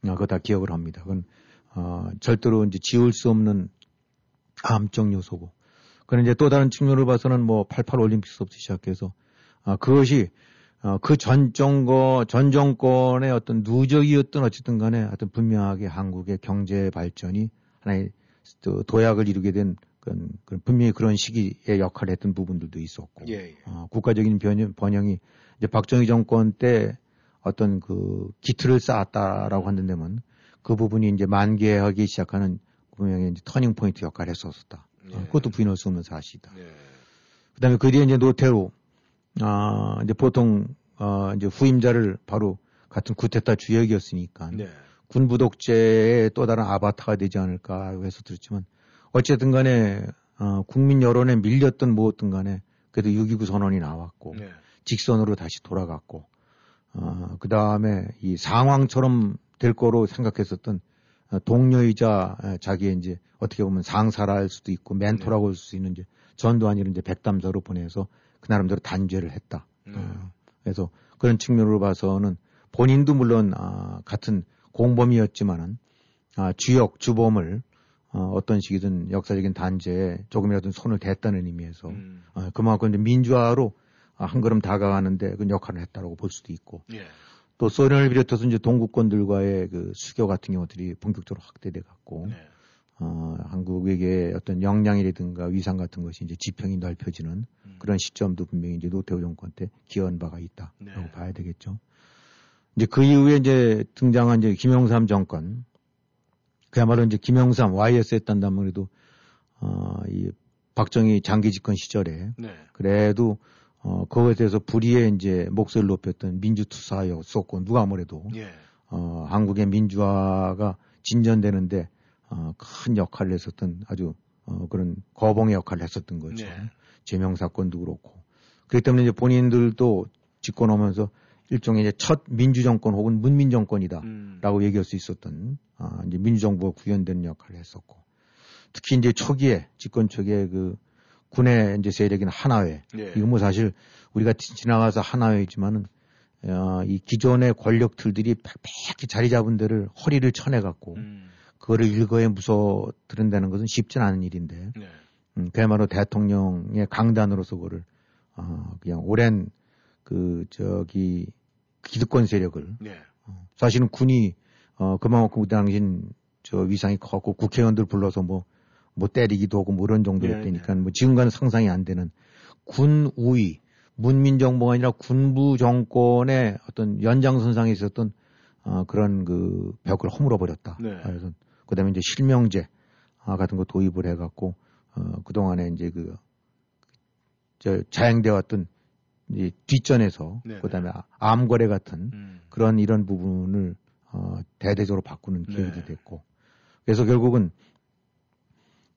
아, 그거 다 기억을 합니다. 그건 어, 절대로 이제 지울 수 없는 암적 요소고. 그런 이제 또 다른 측면으로 봐서는 뭐 88 올림픽서부터 시작해서 아, 그것이 어, 그전 정권, 전 정권의 어떤 누적이었던 어쨌든 간에 하여튼 분명하게 한국의 경제 발전이 하나의 또 도약을 이루게 된 그런, 그런 분명히 그런 시기에 역할을 했던 부분들도 있었고. 예, 예. 어, 국가적인 변형, 번영이 이제 박정희 정권 때 어떤 그 기틀을 쌓았다라고 하는 데면 그 부분이 이제 만개하기 시작하는 분명히 이제 터닝 포인트 역할을 했었다. 어, 예. 그것도 부인할 수 없는 사실이다. 네. 그 다음에 그 뒤에 이제 노태우, 아, 이제 보통, 어, 이제 후임자를 바로 같은 구테타 주역이었으니까. 네. 군부 독재의 또 다른 아바타가 되지 않을까 해서 들었지만 어쨌든 간에, 어, 국민 여론에 밀렸던 무엇든 간에 그래도 6.29 선언이 나왔고 네. 직선으로 다시 돌아갔고, 어, 그 다음에 이 상황처럼 될 거로 생각했었던 어, 동료이자 에, 자기의 이제 어떻게 보면 상사라 할 수도 있고 멘토라고 할수 있는 이제 전두환이를 이제 백담서로 보내서 그 나름대로 단죄를 했다. 네. 어, 그래서 그런 측면으로 봐서는 본인도 물론 아, 같은 공범이었지만은 아, 주역 주범을 어, 어떤 식이든 역사적인 단죄에 조금이라도 손을 댔다는 의미에서 음. 어, 그만큼 이제 민주화로 아, 한 걸음 다가가는데 그 역할을 했다라고 볼 수도 있고 예. 또 소련을 비롯해서 이제 동구권들과의 그 수교 같은 경우들이 본격적으로 확대돼 갖고 네. 어, 한국에게 어떤 역량이라든가 위상 같은 것이 이제 지평이 넓혀지는 음. 그런 시점도 분명히 이제 노태우 정권 때 기여한 바가 있다라고 네. 봐야 되겠죠. 이제 그 이후에 이제 등장한 이제 김영삼 정권 그야말로 이제 김영삼 YS 했단다면 그래도 어, 이 박정희 장기 집권 시절에 네. 그래도 어, 그거에 대해서 불의의 이제 목소리를 높였던 민주투사였었고 누가 뭐래도 예. 어, 한국의 민주화가 진전되는데 어, 큰 역할을 했었던 아주 어, 그런 거봉의 역할을 했었던 거죠. 네. 제명 사건도 그렇고. 그렇기 때문에 이제 본인들도 집권하면서 일종의 이제 첫 민주정권 혹은 문민정권이다라고 음. 얘기할 수 있었던 아, 이제 민주정부가 구현되는 역할을 했었고. 특히 이제 초기에 집권 초기에 그 군의 이제 세력인 하나회 예. 이거 뭐 사실 우리가 지- 지나가서 하나회지만은 어, 이 기존의 권력 틀들이 빽빽히 자리 잡은 데를 허리를 쳐내 갖고 음. 그거를 일거에 무서 들은다는 것은 쉽진 않은 일인데 네. 음, 그야말로 대통령의 강단으로서 그거를 어, 그냥 오랜 그 저기 기득권 세력을 네. 어, 사실은 군이 어, 그만큼 그 당신 저 위상이 컸고 국회의원들 불러서 뭐뭐 때리기도 하고 뭐 이런 정도로 네, 되니까 뭐 지금과는 상상이 안 되는 군 우위 문민 정부가 아니라 군부 정권의 어떤 연장선상에 있었던 어, 그런 그 벽을 허물어 버렸다. 네. 그래서 그다음에 이제 실명제 아, 같은 거 도입을 해갖고 어, 그 동안에 이제 그 저 자행돼 왔던 이 뒷전에서 네, 그다음에 암거래 같은 음. 그런 이런 부분을 어, 대대적으로 바꾸는 네. 계획이 됐고 그래서 결국은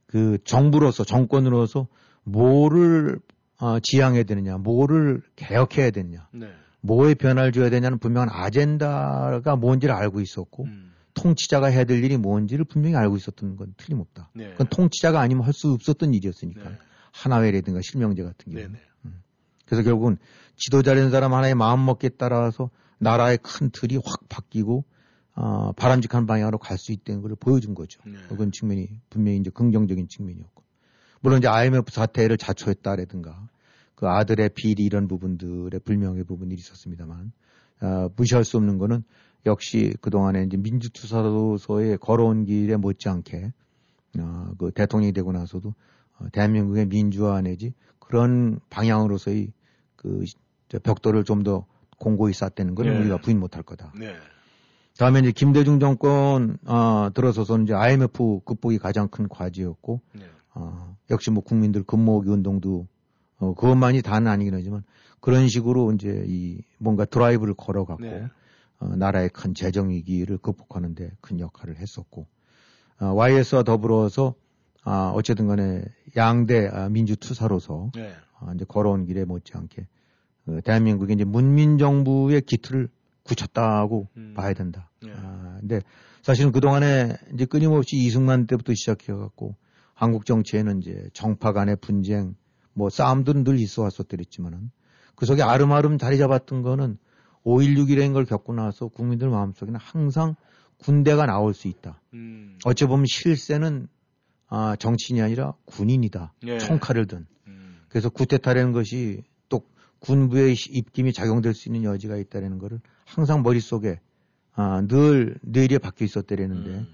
그 정부로서 정권으로서 뭐를 어, 지향해야 되느냐, 뭐를 개혁해야 되느냐, 네. 뭐에 변화를 줘야 되냐는 분명한 아젠다가 뭔지를 알고 있었고 음. 통치자가 해야 될 일이 뭔지를 분명히 알고 있었던 건 틀림없다. 네. 그건 통치자가 아니면 할 수 없었던 일이었으니까 네. 하나회라든가 실명제 같은 네. 경우. 네. 그래서 결국은 지도자된 사람 하나의 마음먹기에 따라서 나라의 큰 틀이 확 바뀌고 어, 바람직한 방향으로 갈 수 있다는 걸 보여준 거죠. 네. 그건 측면이 분명히 이제 긍정적인 측면이었고 물론 이제 IMF 사태를 자초했다라든가 그 아들의 비리 이런 부분들의 불명예 부분이 있었습니다만 어, 무시할 수 없는 거는 역시 그 동안에 이제 민주투사로서의 걸어온 길에 못지않게 어, 그 대통령이 되고 나서도 어, 대한민국의 민주화 내지 그런 방향으로서의 그저 벽돌을 좀 더 공고히 쌓다는 건 네. 우리가 부인 못할 거다. 네. 다음에 이제 김대중 정권 어, 들어서서 이제 IMF 극복이 가장 큰 과제였고 네. 어, 역시 뭐 국민들 금모으기 운동도 어, 그것만이 다는 아니긴 하지만 그런 식으로 이제 이 뭔가 드라이브를 걸어갖고 네. 어, 나라의 큰 재정 위기를 극복하는데 큰 역할을 했었고 어, YS와 더불어서 아, 어쨌든 간에 양대 아, 민주 투사로서 네. 어, 이제 걸어온 길에 못지않게 어, 대한민국의 이제 문민정부의 기틀을 굳혔다고 음. 봐야 된다. 네. 아, 근데 사실은 그동안에 이제 끊임없이 이승만 때부터 시작해갖고 한국 정치에는 이제 정파 간의 분쟁, 뭐 싸움들은 늘 있어 왔었더랬지만은 그 속에 아름아름 자리 잡았던 거는 5.16이라는 걸 겪고 나서 국민들 마음속에는 항상 군대가 나올 수 있다. 음. 어찌 보면 실세는 아, 정치인이 아니라 군인이다. 네. 총칼을 든. 음. 그래서 구테타라는 것이 또 군부의 입김이 작용될 수 있는 여지가 있다는 것을 항상 머릿속에 아, 늘 뇌리에 박혀 있었다라는데 음.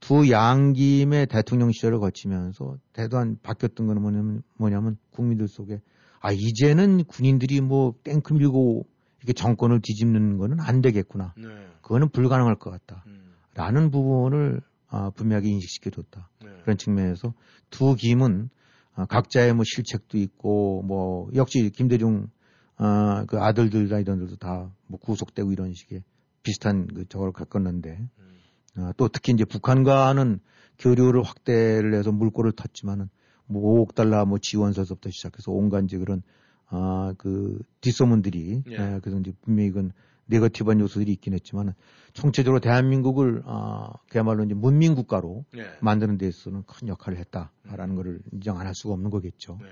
두 양김의 대통령 시절을 거치면서 대단 바뀌었던 거는 뭐냐면, 뭐냐면 국민들 속에 아 이제는 군인들이 뭐 탱크 밀고 이렇게 정권을 뒤집는 거는 안 되겠구나. 네. 그거는 불가능할 것 같다. 음. 라는 부분을 아, 분명하게 인식시켜줬다. 네. 그런 측면에서 두 김은 아, 각자의 뭐 실책도 있고 뭐 역시 김대중 아, 그 아들들이나 이런 들도 다 뭐 구속되고 이런 식의 비슷한 그 저걸 겪었는데 음. 아, 또 특히 이제 북한과는 교류를 확대를 해서 물꼬를 텄지만은 뭐 5억 달러 뭐 지원서서부터 시작해서 온갖 이제 그런 아, 그 뒷소문들이 예. 예, 그래서 이제 분명히 이건 네거티브한 요소들이 있긴 했지만은 총체적으로 대한민국을 아, 그야말로 이제 문민 국가로 네. 만드는 데 있어서는 큰 역할을 했다라는 것을 인정 안 할 수가 없는 거겠죠. 네.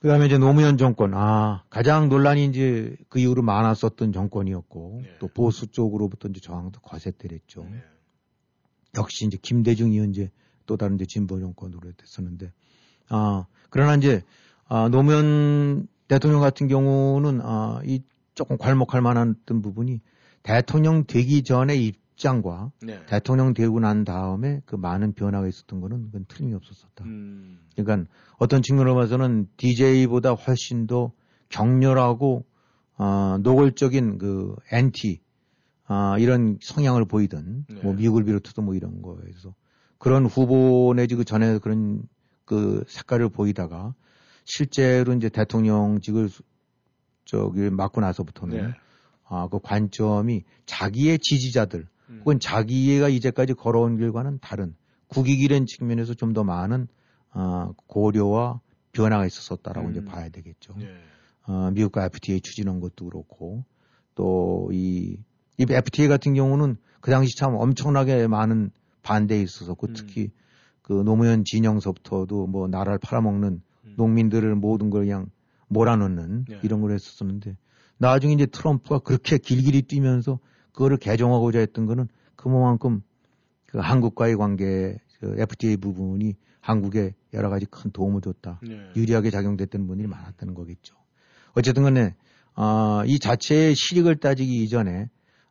그 다음에 이제 노무현 정권, 아, 가장 논란이 이제 그 이후로 많았었던 정권이었고, 네. 또 보수 쪽으로부터 이제 저항도 거셌더랬죠. 네. 역시 이제 김대중이 이제 또 다른 이제 진보 정권으로 됐었는데, 아, 그러나 이제, 아, 노무현 대통령 같은 경우는, 아, 이 조금 괄목할 만한 어떤 부분이 대통령 되기 전의 입장과 네. 대통령 되고 난 다음에 그 많은 변화가 있었던 거는 그건 틀림이 없었었다. 음. 그러니까 어떤 측면으로 봐서는 DJ보다 훨씬 더 격렬하고 어, 노골적인 그 엔티 아, 이런 성향을 보이던 네. 뭐 미국을 비롯해서 뭐 이런 거에서 그런 후보 내지 그 전에 그런 그 색깔을 보이다가 실제로 이제 대통령직을 수- 저기 맡고 나서부터는 네. 아, 그 관점이 자기의 지지자들 음. 혹은 자기가 이제까지 걸어온 길과는 다른 국익이란 측면에서 좀 더 많은 아, 고려와 변화가 있었었다라고 음. 이제 봐야 되겠죠. 네. 어, 미국과 FTA 추진한 것도 그렇고 또이 이 FTA 같은 경우는 그 당시 참 엄청나게 많은 반대에 있었었고 음. 특히 그 노무현 진영서부터도 뭐 나라를 팔아먹는 음. 농민들을 모든 걸 그냥 몰아넣는 네. 이런 걸 했었었는데 나중에 이제 트럼프가 그렇게 길길이 뛰면서 그거를 개정하고자 했던 거는 그만큼 그 한국과의 관계 그 FTA 부분이 한국에 여러 가지 큰 도움을 줬다. 네. 유리하게 작용됐던 분들이 많았다는 거겠죠. 어쨌든 간에, 아, 이 자체의 실익을 따지기 이전에,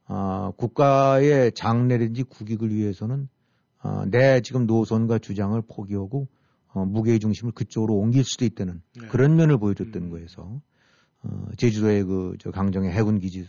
아, 국가의 장래든지 국익을 위해서는, 어, 내 지금 노선과 주장을 포기하고 어, 무게의 중심을 그쪽으로 옮길 수도 있다는 네. 그런 면을 보여줬던 음. 거에서 어, 제주도의 그 저 강정의 해군 기지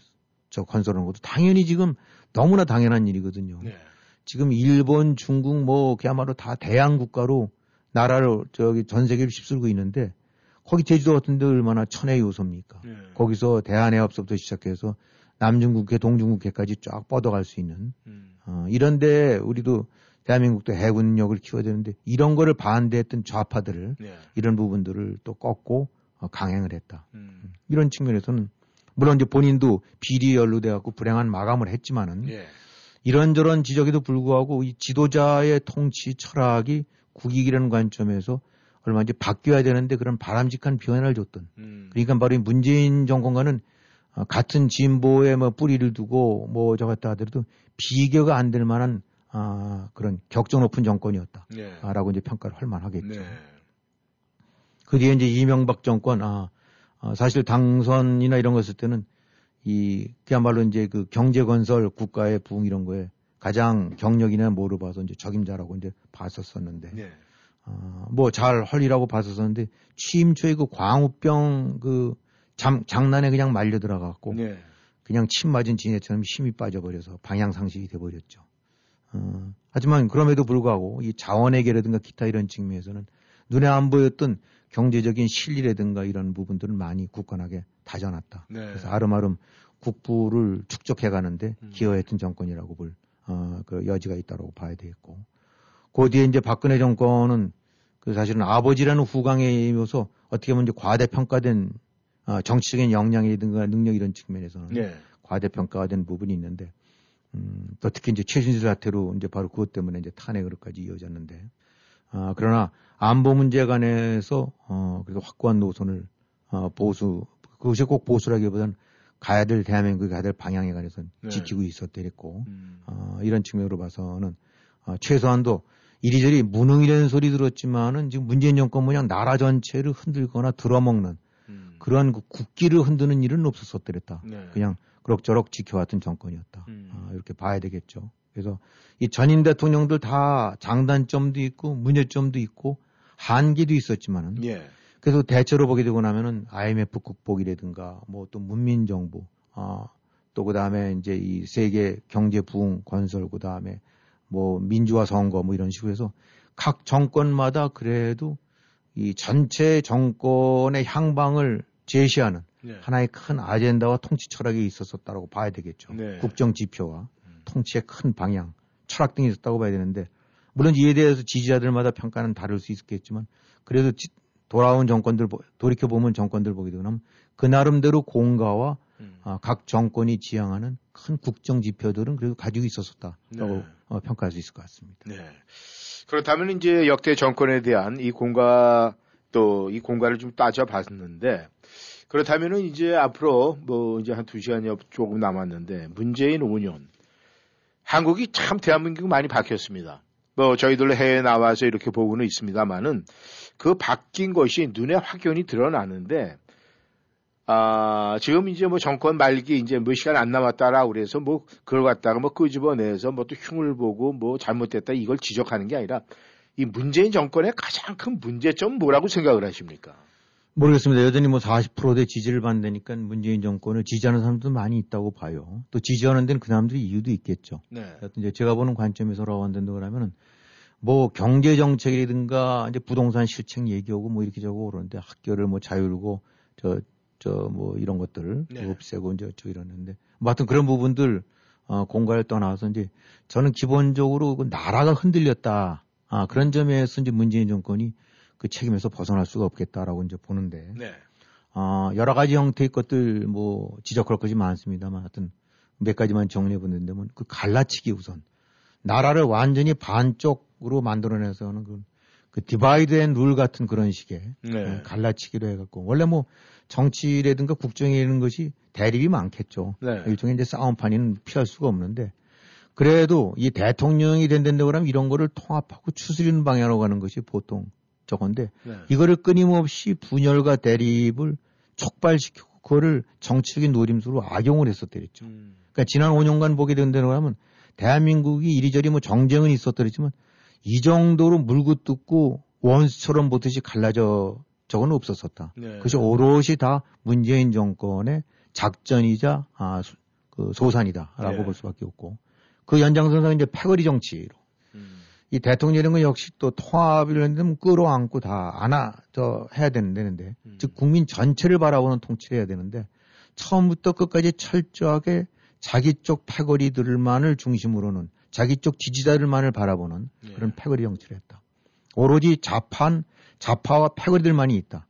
저 건설하는 것도 당연히 지금 너무나 당연한 일이거든요. 네. 지금 일본, 중국 뭐 그야말로 다 대양 국가로 나라를 저기 전 세계를 휩쓸고 있는데 거기 제주도 같은 데 얼마나 천혜 요소입니까? 네. 거기서 대한해협서부터 시작해서 남중국해, 동중국해까지 쫙 뻗어갈 수 있는 음. 어, 이런데 우리도 대한민국도 해군력을 키워야 되는데 이런 거를 반대했던 좌파들을 네. 이런 부분들을 또 꺾고 어, 강행을 했다. 음. 이런 측면에서는 물론 이제 본인도 비리 연루돼 갖고 불행한 마감을 했지만은 예. 이런저런 지적에도 불구하고 이 지도자의 통치 철학이 국익이라는 관점에서 얼마 이제 바뀌어야 되는데 그런 바람직한 변화를 줬던 음. 그러니까 바로 이 문재인 정권과는 어, 같은 진보에 뭐 뿌리를 두고 뭐 저같다 하더라도 비교가 안 될 만한 아, 그런 격정 높은 정권이었다라고 네. 이제 평가를 할 만하겠죠. 네. 그 뒤에 이제 이명박 정권 아 어, 사실 당선이나 이런 거 했을 때는 이 그야말로 이제 그 경제 건설 국가의 부흥 이런 거에 가장 경력이나 뭐를 봐서 이제 적임자라고 이제 봤었었는데 네. 어, 뭐잘 헐리라고 봤었었는데 취임 초에 그 광우병 그 잠, 장난에 그냥 말려 들어가고 네. 그냥 침 맞은 지네처럼 힘이 빠져버려서 방향 상실이 돼버렸죠. 어, 하지만 그럼에도 불구하고 이 자원외교라든가 기타 이런 측면에서는 눈에 안 보였던 경제적인 실리라든가 이런 부분들은 많이 굳건하게 다져놨다. 네. 그래서 아름아름 국부를 축적해 가는데 음. 기여했던 정권이라고 볼, 어, 그 여지가 있다고 봐야 되겠고. 그 뒤에 이제 박근혜 정권은 그 사실은 아버지라는 후광에 이어서 어떻게 보면 이제 과대평가된 어, 정치적인 역량이라든가 능력 이런 측면에서는 네. 과대평가가 된 부분이 있는데, 음, 또 특히 이제 최신실 사태로 이제 바로 그것 때문에 이제 탄핵으로까지 이어졌는데, 아, 그러나 안보 문제 관해서, 어, 그래도 확고한 노선을, 어, 보수, 그것이 꼭 보수라기보다는 가야 될 대한민국이 가야 될 방향에 관해서 는 네. 지키고 있었더랬고, 음. 어, 이런 측면으로 봐서는, 어, 최소한도 이리저리 무능이라는 소리 들었지만은 지금 문재인 정권 모양 나라 전체를 흔들거나 들어먹는 음. 그러한 그 국기를 흔드는 일은 없었었더랬다. 네. 그냥 그럭저럭 지켜왔던 정권이었다. 음. 아, 이렇게 봐야 되겠죠. 그래서 이 전임 대통령들 다 장단점도 있고 문제점도 있고 한계도 있었지만은 예. 그래서 대체로 보게 되고 나면은 IMF 극복이라든가 뭐 또 문민 정부 아, 또 그다음에 이제 이 세계 경제 부흥 건설 그다음에 뭐 민주화 선거 뭐 이런 식으로 해서 각 정권마다 그래도 이 전체 정권의 향방을 제시하는 네. 하나의 큰 아젠다와 통치 철학이 있었었다고 봐야 되겠죠. 네. 국정 지표와 음. 통치의 큰 방향, 철학 등이 있었다고 봐야 되는데 물론 이에 대해서 지지자들마다 평가는 다를 수 있겠지만 그래도 지- 돌아온 정권들 보- 돌이켜 보면 정권들 보게 되면 그 나름대로 공가와 음. 아, 각 정권이 지향하는 큰 국정 지표들은 그래도 가지고 있었었다라고 네. 어, 평가할 수 있을 것 같습니다. 네. 그렇다면 이제 역대 정권에 대한 이 공가 또 이 공가를 좀 따져봤는데 그렇다면은 이제 앞으로 뭐 이제 한 두 시간이 조금 남았는데 문재인 5년 한국이 참 대한민국이 많이 바뀌었습니다. 뭐 저희들 해외 나와서 이렇게 보고는 있습니다만은 그 바뀐 것이 눈에 확연히 드러나는데 아, 지금 이제 뭐 정권 말기 이제 몇 시간 안 남았다라 그래서 뭐 그걸 갖다가 뭐 끄집어내서 뭐 또 흉을 보고 뭐 잘못됐다 이걸 지적하는 게 아니라 이 문재인 정권의 가장 큰 문제점 뭐라고 생각을 하십니까? 모르겠습니다. 여전히 뭐 40%대 지지를 받으니까 문재인 정권을 지지하는 사람도 많이 있다고 봐요. 또 지지하는 데는 그 사람들이 이유도 있겠죠. 네. 하여튼 이제 제가 보는 관점에서라고 한다고 그러면은 뭐 경제 정책이라든가 이제 부동산 실책 얘기하고 뭐 이렇게 저거 그러는데 학교를 뭐 자율고 저 저 뭐 이런 것들 네. 없애고 이제 저 이러는데 뭐 하여튼 그런 부분들 어 공과를 떠나서 이제 저는 기본적으로 그 나라가 흔들렸다. 아 그런 점에서 이제 문재인 정권이 그 책임에서 벗어날 수가 없겠다라고 이제 보는데 네. 어, 여러 가지 형태의 것들 뭐 지적할 것이 많습니다만 하여튼 몇 가지만 정리해 보는데 그 갈라치기 우선 나라를 완전히 반쪽으로 만들어내서는 그, 그 divide and rule 같은 그런 식의 네. 어, 갈라치기로 해갖고 원래 뭐 정치라든가 국정이라는 것이 대립이 많겠죠. 네. 일종의 이제 싸움판이는 피할 수가 없는데 그래도 이 대통령이 된다고 그러면 이런 거를 통합하고 추스리는 방향으로 가는 것이 보통 저건데 네. 이거를 끊임없이 분열과 대립을 촉발시키고 그거를 정치적인 노림수로 악용을 했었더랬죠. 음. 그러니까 지난 5년간 보게 된다고 하면 대한민국이 이리저리 뭐 정쟁은 있었더랬지만 이 정도로 물고 뜯고 원수처럼 보듯이 갈라져 적은 없었었다. 네. 그것이 오롯이 다 문재인 정권의 작전이자 아, 소- 그 소산이다라고 네. 볼 수밖에 없고 그 연장선상 이제 패거리 정치로 음. 이 대통령은 역시 또 통합을 했는데 끌어안고 다 안아 저 해야 되는 데는데 음. 즉 국민 전체를 바라보는 통치를 해야 되는데 처음부터 끝까지 철저하게 자기 쪽 패거리들만을 중심으로는 자기 쪽 지지자들만을 바라보는 예. 그런 패거리 정치를 했다. 오로지 좌판 좌파와 패거리들만이 있다.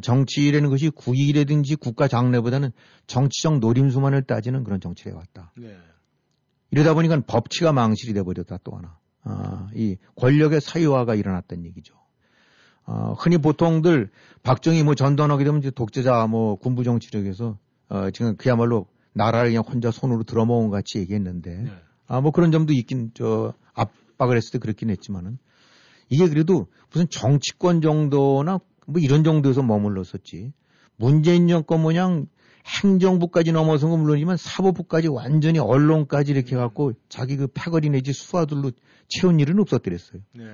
정치라는 것이 국익이라든지 국가 장래보다는 정치적 노림수만을 따지는 그런 정치를 해왔다. 네. 이러다 보니까 법치가 망실이 돼버렸다 또 하나. 아, 이 권력의 사유화가 일어났다는 얘기죠. 어, 흔히 보통들 박정희 뭐 전두환하게 되면 이제 독재자 뭐 군부 정치력에서 어, 지금 그야말로 나라를 그냥 혼자 손으로 들어먹은 것 같이 얘기했는데 네. 아, 뭐 그런 점도 있긴 저 압박을 했을 때 그렇긴 했지만은 이게 그래도 무슨 정치권 정도나 뭐 이런 정도에서 머물렀었지. 문재인 정권 모양 행정부까지 넘어선 건 물론이지만 사법부까지 완전히 언론까지 이렇게 갖고 자기 그 패거리 내지 수하들로 채운 일은 없었더랬어요. 네.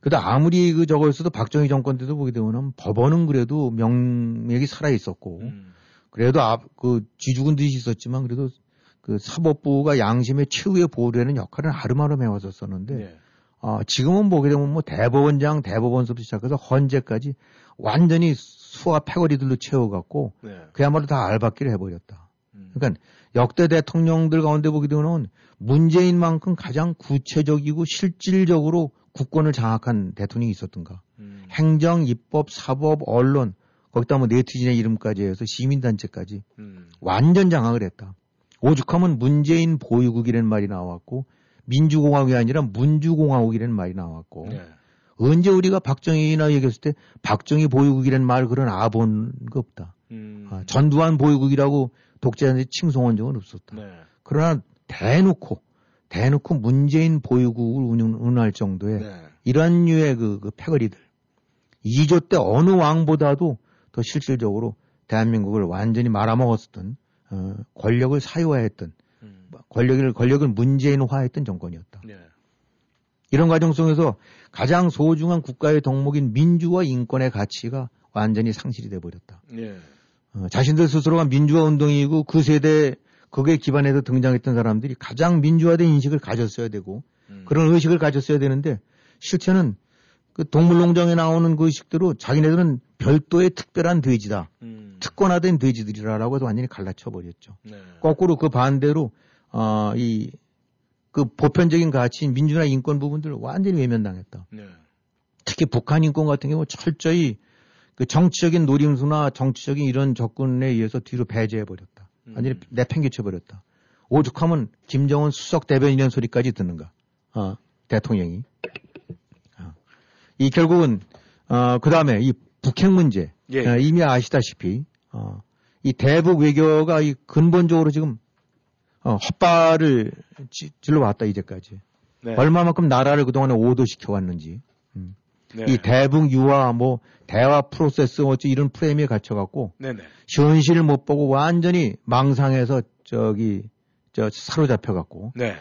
그래도 아무리 그 저거였어도 박정희 정권 때도 보게 되면 법원은 그래도 명맥이 살아 있었고 음. 그래도 앞, 그 쥐죽은 듯이 있었지만 그래도 그 사법부가 양심의 최후의 보호되는 역할은 아름아름 해왔었었는데 네. 어, 지금은 보게 되면 뭐 대법원장, 대법원서부터 시작해서 헌재까지 완전히 수와 패거리들로 채워갖고 네. 그야말로 다 알박기를 해버렸다. 음. 그러니까 역대 대통령들 가운데 보게 되면 문재인만큼 가장 구체적이고 실질적으로 국권을 장악한 대통령이 있었던가. 음. 행정, 입법, 사법, 언론, 거기다 뭐 네티즌의 이름까지 해서 시민단체까지 음. 완전 장악을 했다. 오죽하면 문재인 보유국이라는 말이 나왔고 민주공화국이 아니라 문주공화국이라는 말이 나왔고 네. 언제 우리가 박정희나 얘기했을 때 박정희 보유국이라는 말 그런 아본 거 없다. 음. 아, 전두환 보유국이라고 독재자한테 칭송한 적은 없었다. 네. 그러나 대놓고 대놓고 문재인 보유국을 운영, 운할 정도의 네. 이런 류의 그, 그 패거리들 2조 때 어느 왕보다도 더 실질적으로 대한민국을 완전히 말아먹었던 어, 권력을 사유화했던 음. 권력을 권력을 문재인화했던 정권이었다. 네. 이런 과정 속에서 가장 소중한 국가의 덕목인 민주와 인권의 가치가 완전히 상실이 돼 버렸다. 네. 어, 자신들 스스로가 민주화 운동이고 그 세대 거기에 기반해서 등장했던 사람들이 가장 민주화된 인식을 가졌어야 되고 음. 그런 의식을 가졌어야 되는데 실제는 그 동물농장에 나오는 그 의식대로 자기네들은 별도의 특별한 돼지다. 음. 특권화된 돼지들이라고 해서 완전히 갈라쳐 버렸죠. 네. 거꾸로 그 반대로 어, 이 그 보편적인 가치인 민주나 인권 부분들을 완전히 외면당했다. 네. 특히 북한 인권 같은 경우 철저히 그 정치적인 노림수나 정치적인 이런 접근에 의해서 뒤로 배제해 버렸다. 완전히 음. 내팽개쳐 버렸다. 오죽하면 김정은 수석 대변인이라는 소리까지 듣는가. 어, 대통령이. 어. 이 결국은 어, 그 다음에 이 북핵 문제 예. 어, 이미 아시다시피 어, 이 대북 외교가 이 근본적으로 지금 어, 헛발을 찌- 찔러왔다 이제까지. 네. 얼마만큼 나라를 그동안에 오도시켜 왔는지. 네. 이 대북 유화 뭐 대화 프로세스 어찌 이런 프레임에 갇혀 갖고 네네. 현실을 못 보고 완전히 망상해서 저기 저 사로잡혀 갖고 네.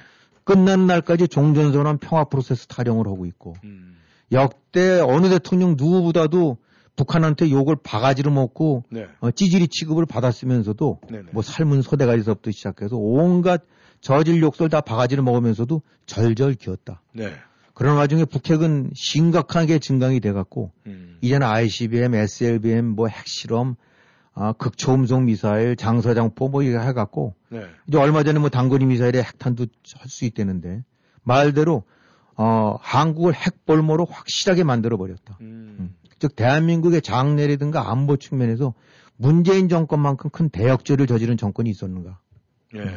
끝난 날까지 종전선언 평화 프로세스 타령을 하고 있고 음. 역대 어느 대통령 누구보다도 북한한테 욕을 바가지로 먹고 네. 어, 찌질이 취급을 받았으면서도 네네. 뭐 삶은 소대가리서부터 시작해서 온갖 저질 욕설 다 바가지로 먹으면서도 절절 기었다. 네. 그런 와중에 북핵은 심각하게 증강이 돼갖고 음. 이제는 ICBM, SLBM, 뭐 핵실험, 아, 극초음속 미사일, 장서장포 뭐 이거 해갖고 네. 이제 얼마 전에 뭐 단거리 미사일에 핵탄도 할수 있다는데 말대로 어, 한국을 핵볼모로 확실하게 만들어 버렸다. 음. 즉 대한민국의 장래라든가 안보 측면에서 문재인 정권만큼 큰 대역죄를 저지른 정권이 있었는가? 예.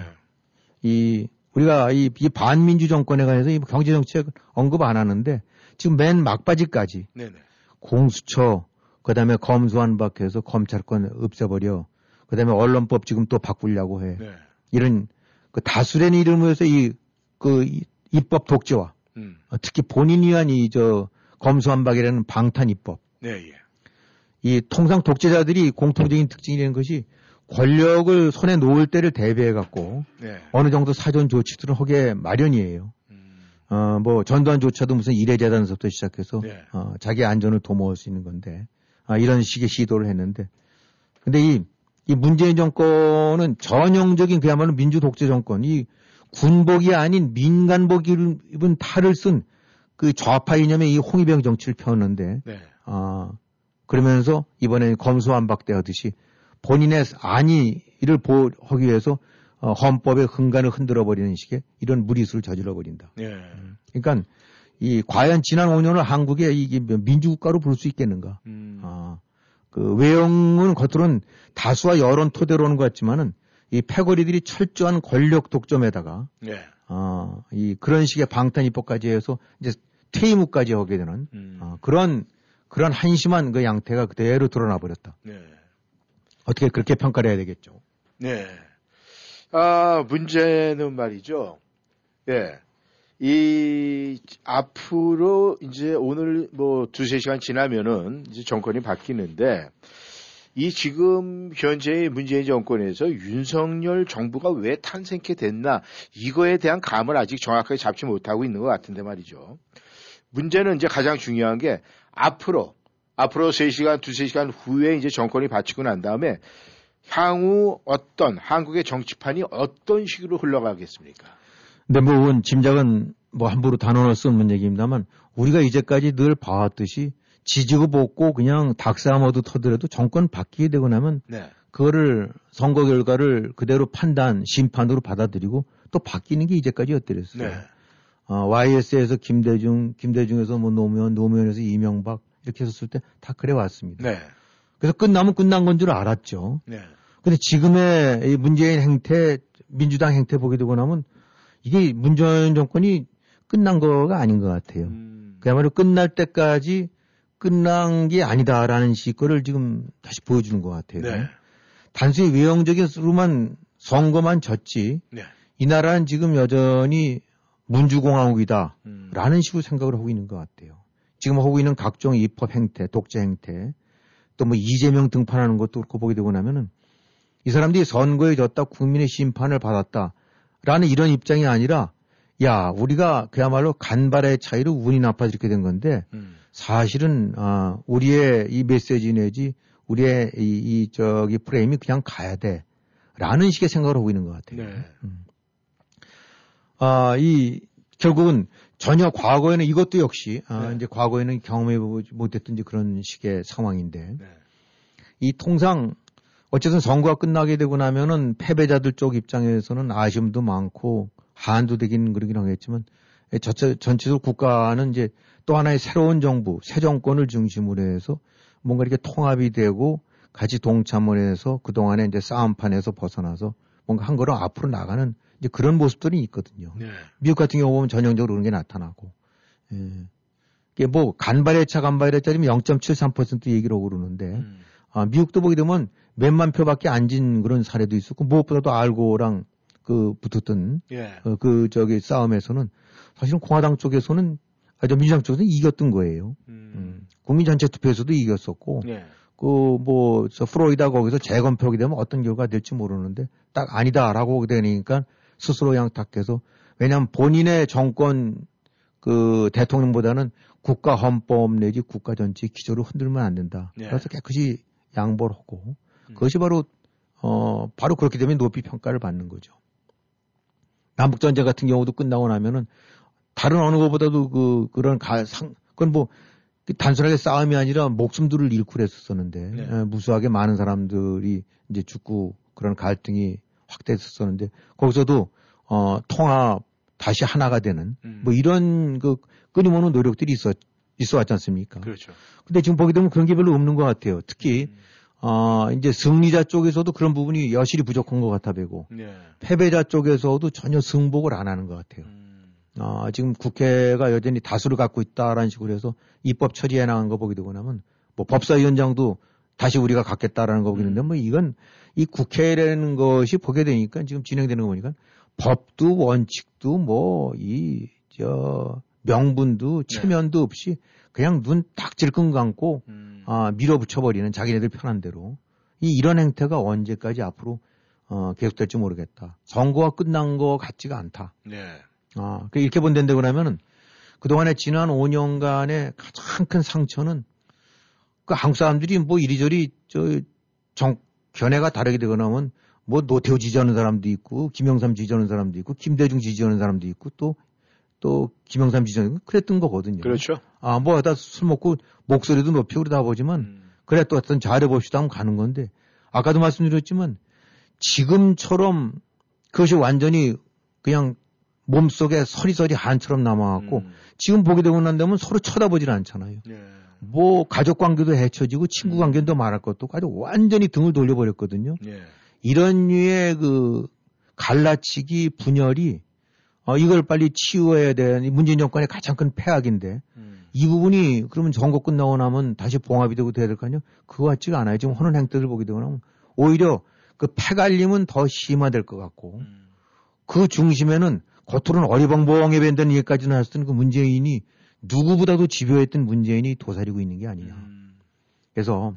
이 우리가 이, 이 반민주 정권에 관해서 이 경제 정책 언급 안 하는데 지금 맨 막바지까지 네네. 공수처 그다음에 검수완 박해서 검찰권 없애버려 그다음에 언론법 지금 또 바꾸려고 해 네. 이런 그 다수라는 이름으로서 이그 입법 독재화 음. 어, 특히 본인이 위한 이 저 검수완박이라는 방탄 입법 네, 예. 이 통상 독재자들이 공통적인 특징이라는 것이 권력을 손에 놓을 때를 대비해 갖고 네. 어느 정도 사전 조치들은 하게 마련이에요. 음. 어, 뭐 전두환 조차도 무슨 이례재단서부터 시작해서 네. 어, 자기 안전을 도모할 수 있는 건데 아, 이런 식의 시도를 했는데 근데 이, 이 문재인 정권은 전형적인 그야말로 민주 독재 정권 이 군복이 아닌 민간복 입은 탈을 쓴 그 좌파 이념의 이 홍위병 정치를 펴는데 네. 아 그러면서 이번에 검수완박대 하듯이 본인의 안위를 보호하기 위해서 어, 헌법의 흥간을 흔들어 버리는 식의 이런 무리수를 저질러 버린다. 네. 그러니까 이 과연 지난 5년을 한국의 이게 민주국가로 부를 수 있겠는가? 음. 아, 그 외형은 겉으로는 다수와 여론 토대로 오는 것 같지만은 이 패거리들이 철저한 권력 독점에다가 네. 아, 이 그런 식의 방탄 입법까지 해서 이제 퇴임 후까지 하게 되는 음. 아, 그런 그런 한심한 그 양태가 그대로 드러나 버렸다. 네. 어떻게 그렇게 평가를 해야 되겠죠? 네. 아, 문제는 말이죠. 예. 이, 앞으로 이제 오늘 뭐 두세 시간 지나면은 이제 정권이 바뀌는데 이 지금 현재의 문재인 정권에서 윤석열 정부가 왜 탄생케 됐나 이거에 대한 감을 아직 정확하게 잡지 못하고 있는 것 같은데 말이죠. 문제는 이제 가장 중요한 게 앞으로 앞으로 3시간, 2, 3시간 후에 이제 정권이 바치고 난 다음에 향후 어떤 한국의 정치판이 어떤 식으로 흘러가겠습니까? 근데 뭐 그건 짐작은 뭐 함부로 단언할 수 없는 얘기입니다만 우리가 이제까지 늘 봐왔듯이 지지고 볶고 그냥 닭싸움 얻어 터더라도 정권 바뀌게 되고 나면 네. 그거를 선거 결과를 그대로 판단, 심판으로 받아들이고 또 바뀌는 게 이제까지였더랬어요. 네. 어, YS에서 김대중, 김대중에서 뭐 노무현, 노무현에서 이명박 이렇게 했었을 때 다 그래 왔습니다. 네. 그래서 끝나면 끝난 건 줄 알았죠. 네. 근데 지금의 이 문재인 행태, 민주당 행태 보게 되고 나면 이게 문재인 정권이 끝난 거가 아닌 것 같아요. 음. 그야말로 끝날 때까지 끝난 게 아니다라는 식거를 지금 다시 보여주는 것 같아요. 네. 단순히 외형적인 수로만 선거만 졌지 네. 이 나라는 지금 여전히 문주공화국이다라는 음. 식으로 생각을 하고 있는 것 같아요. 지금 하고 있는 각종 입법 행태, 독재 행태, 또 뭐 이재명 등판하는 것도 그렇고 보게 되고 나면은 이 사람들이 선거에 졌다 국민의 심판을 받았다 라는 이런 입장이 아니라 야 우리가 그야말로 간발의 차이로 운이 나빠져 이렇게 된 건데 음. 사실은 아 우리의 이 메시지 내지 우리의 이, 이 저기 프레임이 그냥 가야 돼라는 식의 생각을 하고 있는 것 같아요. 네. 아, 이, 결국은 전혀 과거에는 이것도 역시, 아, 네. 이제 과거에는 경험해보지 못했던 그런 식의 상황인데, 네. 이 통상, 어쨌든 선거가 끝나게 되고 나면은 패배자들 쪽 입장에서는 아쉬움도 많고, 한도 되긴 그러긴 하겠지만, 예, 전체, 전체적으로 국가는 이제 또 하나의 새로운 정부, 새 정권을 중심으로 해서 뭔가 이렇게 통합이 되고 같이 동참을 해서 그동안에 이제 싸움판에서 벗어나서 뭔가 한 걸음 앞으로 나가는 이제 그런 모습들이 있거든요. 네. 미국 같은 경우 보면 전형적으로 그런 게 나타나고. 예. 이게 뭐 간발의 차 간발의 차면 0.73% 얘기를 하고 그러는데 음. 아, 미국도 보게 되면 몇만 표밖에 안 진 그런 사례도 있었고 무엇보다도 알고랑 그 붙었던 예. 어, 그 저기 싸움에서는 사실은 공화당 쪽에서는 아저 민주당 쪽에서는 이겼던 거예요. 음. 음. 국민 전체 투표에서도 이겼었고 예. 그뭐저 프로이다 거기서 재검표하게 되면 어떤 결과가 될지 모르는데 딱 아니다라고 되니까 스스로 양탁해서 왜냐하면 본인의 정권 그 대통령보다는 국가 헌법 내지 국가 전체 기조를 흔들면 안 된다. 네. 그래서 깨끗이 양보를 하고 음. 그것이 바로 어 바로 그렇게 되면 높이 평가를 받는 거죠. 남북 전쟁 같은 경우도 끝나고 나면은 다른 어느 것보다도 그 그런 가상 그건 뭐 단순하게 싸움이 아니라 목숨들을 잃고 그랬었었는데 네. 에, 무수하게 많은 사람들이 이제 죽고 그런 갈등이 확대했었었는데 거기서도 어 통합 다시 하나가 되는 음. 뭐 이런 그 끊임없는 노력들이 있었 있어 왔지 않습니까? 그렇죠. 근데 지금 보게 되면 그런 게 별로 없는 것 같아요. 특히 음. 어 이제 승리자 쪽에서도 그런 부분이 여실히 부족한 것 같아 되고 네. 패배자 쪽에서도 전혀 승복을 안 하는 것 같아요. 음. 아, 지금 국회가 여전히 다수를 갖고 있다라는 식으로 해서 입법 처리해 나간 거 보게 되고 나면 뭐 법사위원장도 다시 우리가 갖겠다라는 거 보겠는데 뭐 이건 이 국회라는 것이 보게 되니까 지금 진행되는 거 보니까 법도 원칙도 뭐 이 저 명분도 체면도 없이 그냥 눈 딱 질끈 감고 음. 아, 밀어붙여 버리는 자기네들 편한 대로 이 이런 행태가 언제까지 앞으로 어, 계속될지 모르겠다. 선거가 끝난 거 같지가 않다. 네. 아, 그 이렇게 본다는데 그러면은 그동안에 지난 5년간의 가장 큰 상처는 그 한국 사람들이 뭐 이리저리 저 정, 견해가 다르게 되거나 하면 뭐 노태우 지지하는 사람도 있고 김영삼 지지하는 사람도 있고 김대중 지지하는 사람도 있고 또 또 김영삼 지지하는 그랬던 거거든요. 그렇죠. 아, 뭐 하다 술 먹고 목소리도 높이고 그러다 보지만 음. 그래 또 어떤 잘해봅시다 하면 가는 건데 아까도 말씀드렸지만 지금처럼 그것이 완전히 그냥 몸속에 서리서리 한처럼 남아갖고 음. 지금 보게 되고 난 다음에 서로 쳐다보질 않잖아요. 예. 뭐 가족 관계도 해쳐지고 친구 관계도 말할 것도 아주 완전히 등을 돌려버렸거든요. 예. 이런 류의 그 갈라치기 분열이 어, 이걸 빨리 치유해야 되는 이 문재인 정권의 가장 큰 폐악인데 음. 이 부분이 그러면 선거 끝나고 나면 다시 봉합이 되고 돼야 될 거 아니에요? 그거 같지가 않아요. 지금 하는 행태를 보게 되고 나면 오히려 그 폐갈림은 더 심화될 것 같고 음. 그 중심에는 겉으로는 어리벙벙해 밴다는 얘기까지는 하셨던 그 문재인이 누구보다도 집요했던 문재인이 도사리고 있는 게 아니냐. 음. 그래서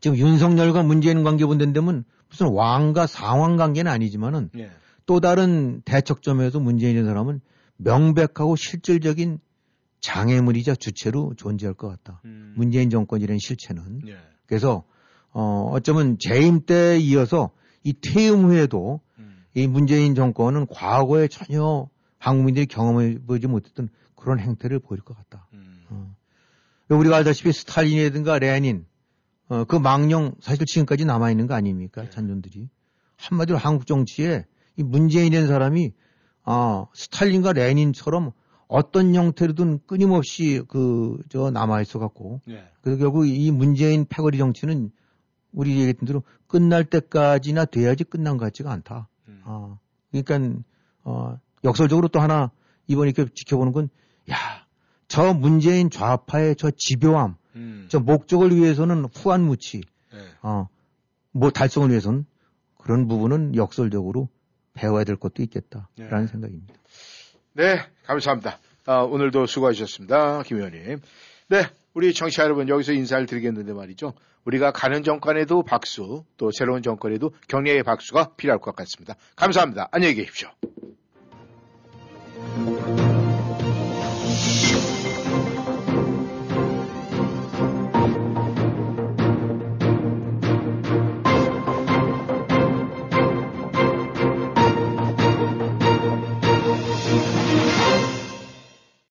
지금 윤석열과 문재인 관계 본다면 무슨 왕과 상황 관계는 아니지만은 예. 또 다른 대척점에서 문재인이라는 사람은 명백하고 실질적인 장애물이자 주체로 존재할 것 같다. 음. 문재인 정권이라는 실체는. 예. 그래서 어 어쩌면 재임 때에 이어서 이 퇴임 후에도 음. 이 문재인 정권은 과거에 전혀 한국민들이 경험해 보지 못했던 그런 행태를 보일 것 같다. 음. 어. 우리가 알다시피 스탈린이라든가 레닌, 어, 그 망령 사실 지금까지 남아있는 거 아닙니까? 네. 잔존들이. 한마디로 한국 정치에 이 문재인이라는 사람이, 아, 스탈린과 레닌처럼 어떤 형태로든 끊임없이 그, 저, 남아 있어 갖고, 예. 그래서 결국 이 문재인 패거리 정치는 우리 얘기했던 대로 끝날 때까지나 돼야지 끝난 것 같지가 않다. 음. 아, 그러니까, 어, 역설적으로 또 하나 이번 이렇게 지켜보는 건, 야, 저 문재인 좌파의 저 집요함, 음. 저 목적을 위해서는 후한무치, 예. 어, 뭐 달성을 위해서는 그런 부분은 역설적으로 배워야 될 것도 있겠다라는 네. 생각입니다. 네, 감사합니다. 아, 오늘도 수고하셨습니다. 김 의원님. 네, 우리 청취자 여러분 여기서 인사를 드리겠는데 말이죠. 우리가 가는 정권에도 박수, 또 새로운 정권에도 격려의 박수가 필요할 것 같습니다. 감사합니다. 안녕히 계십시오.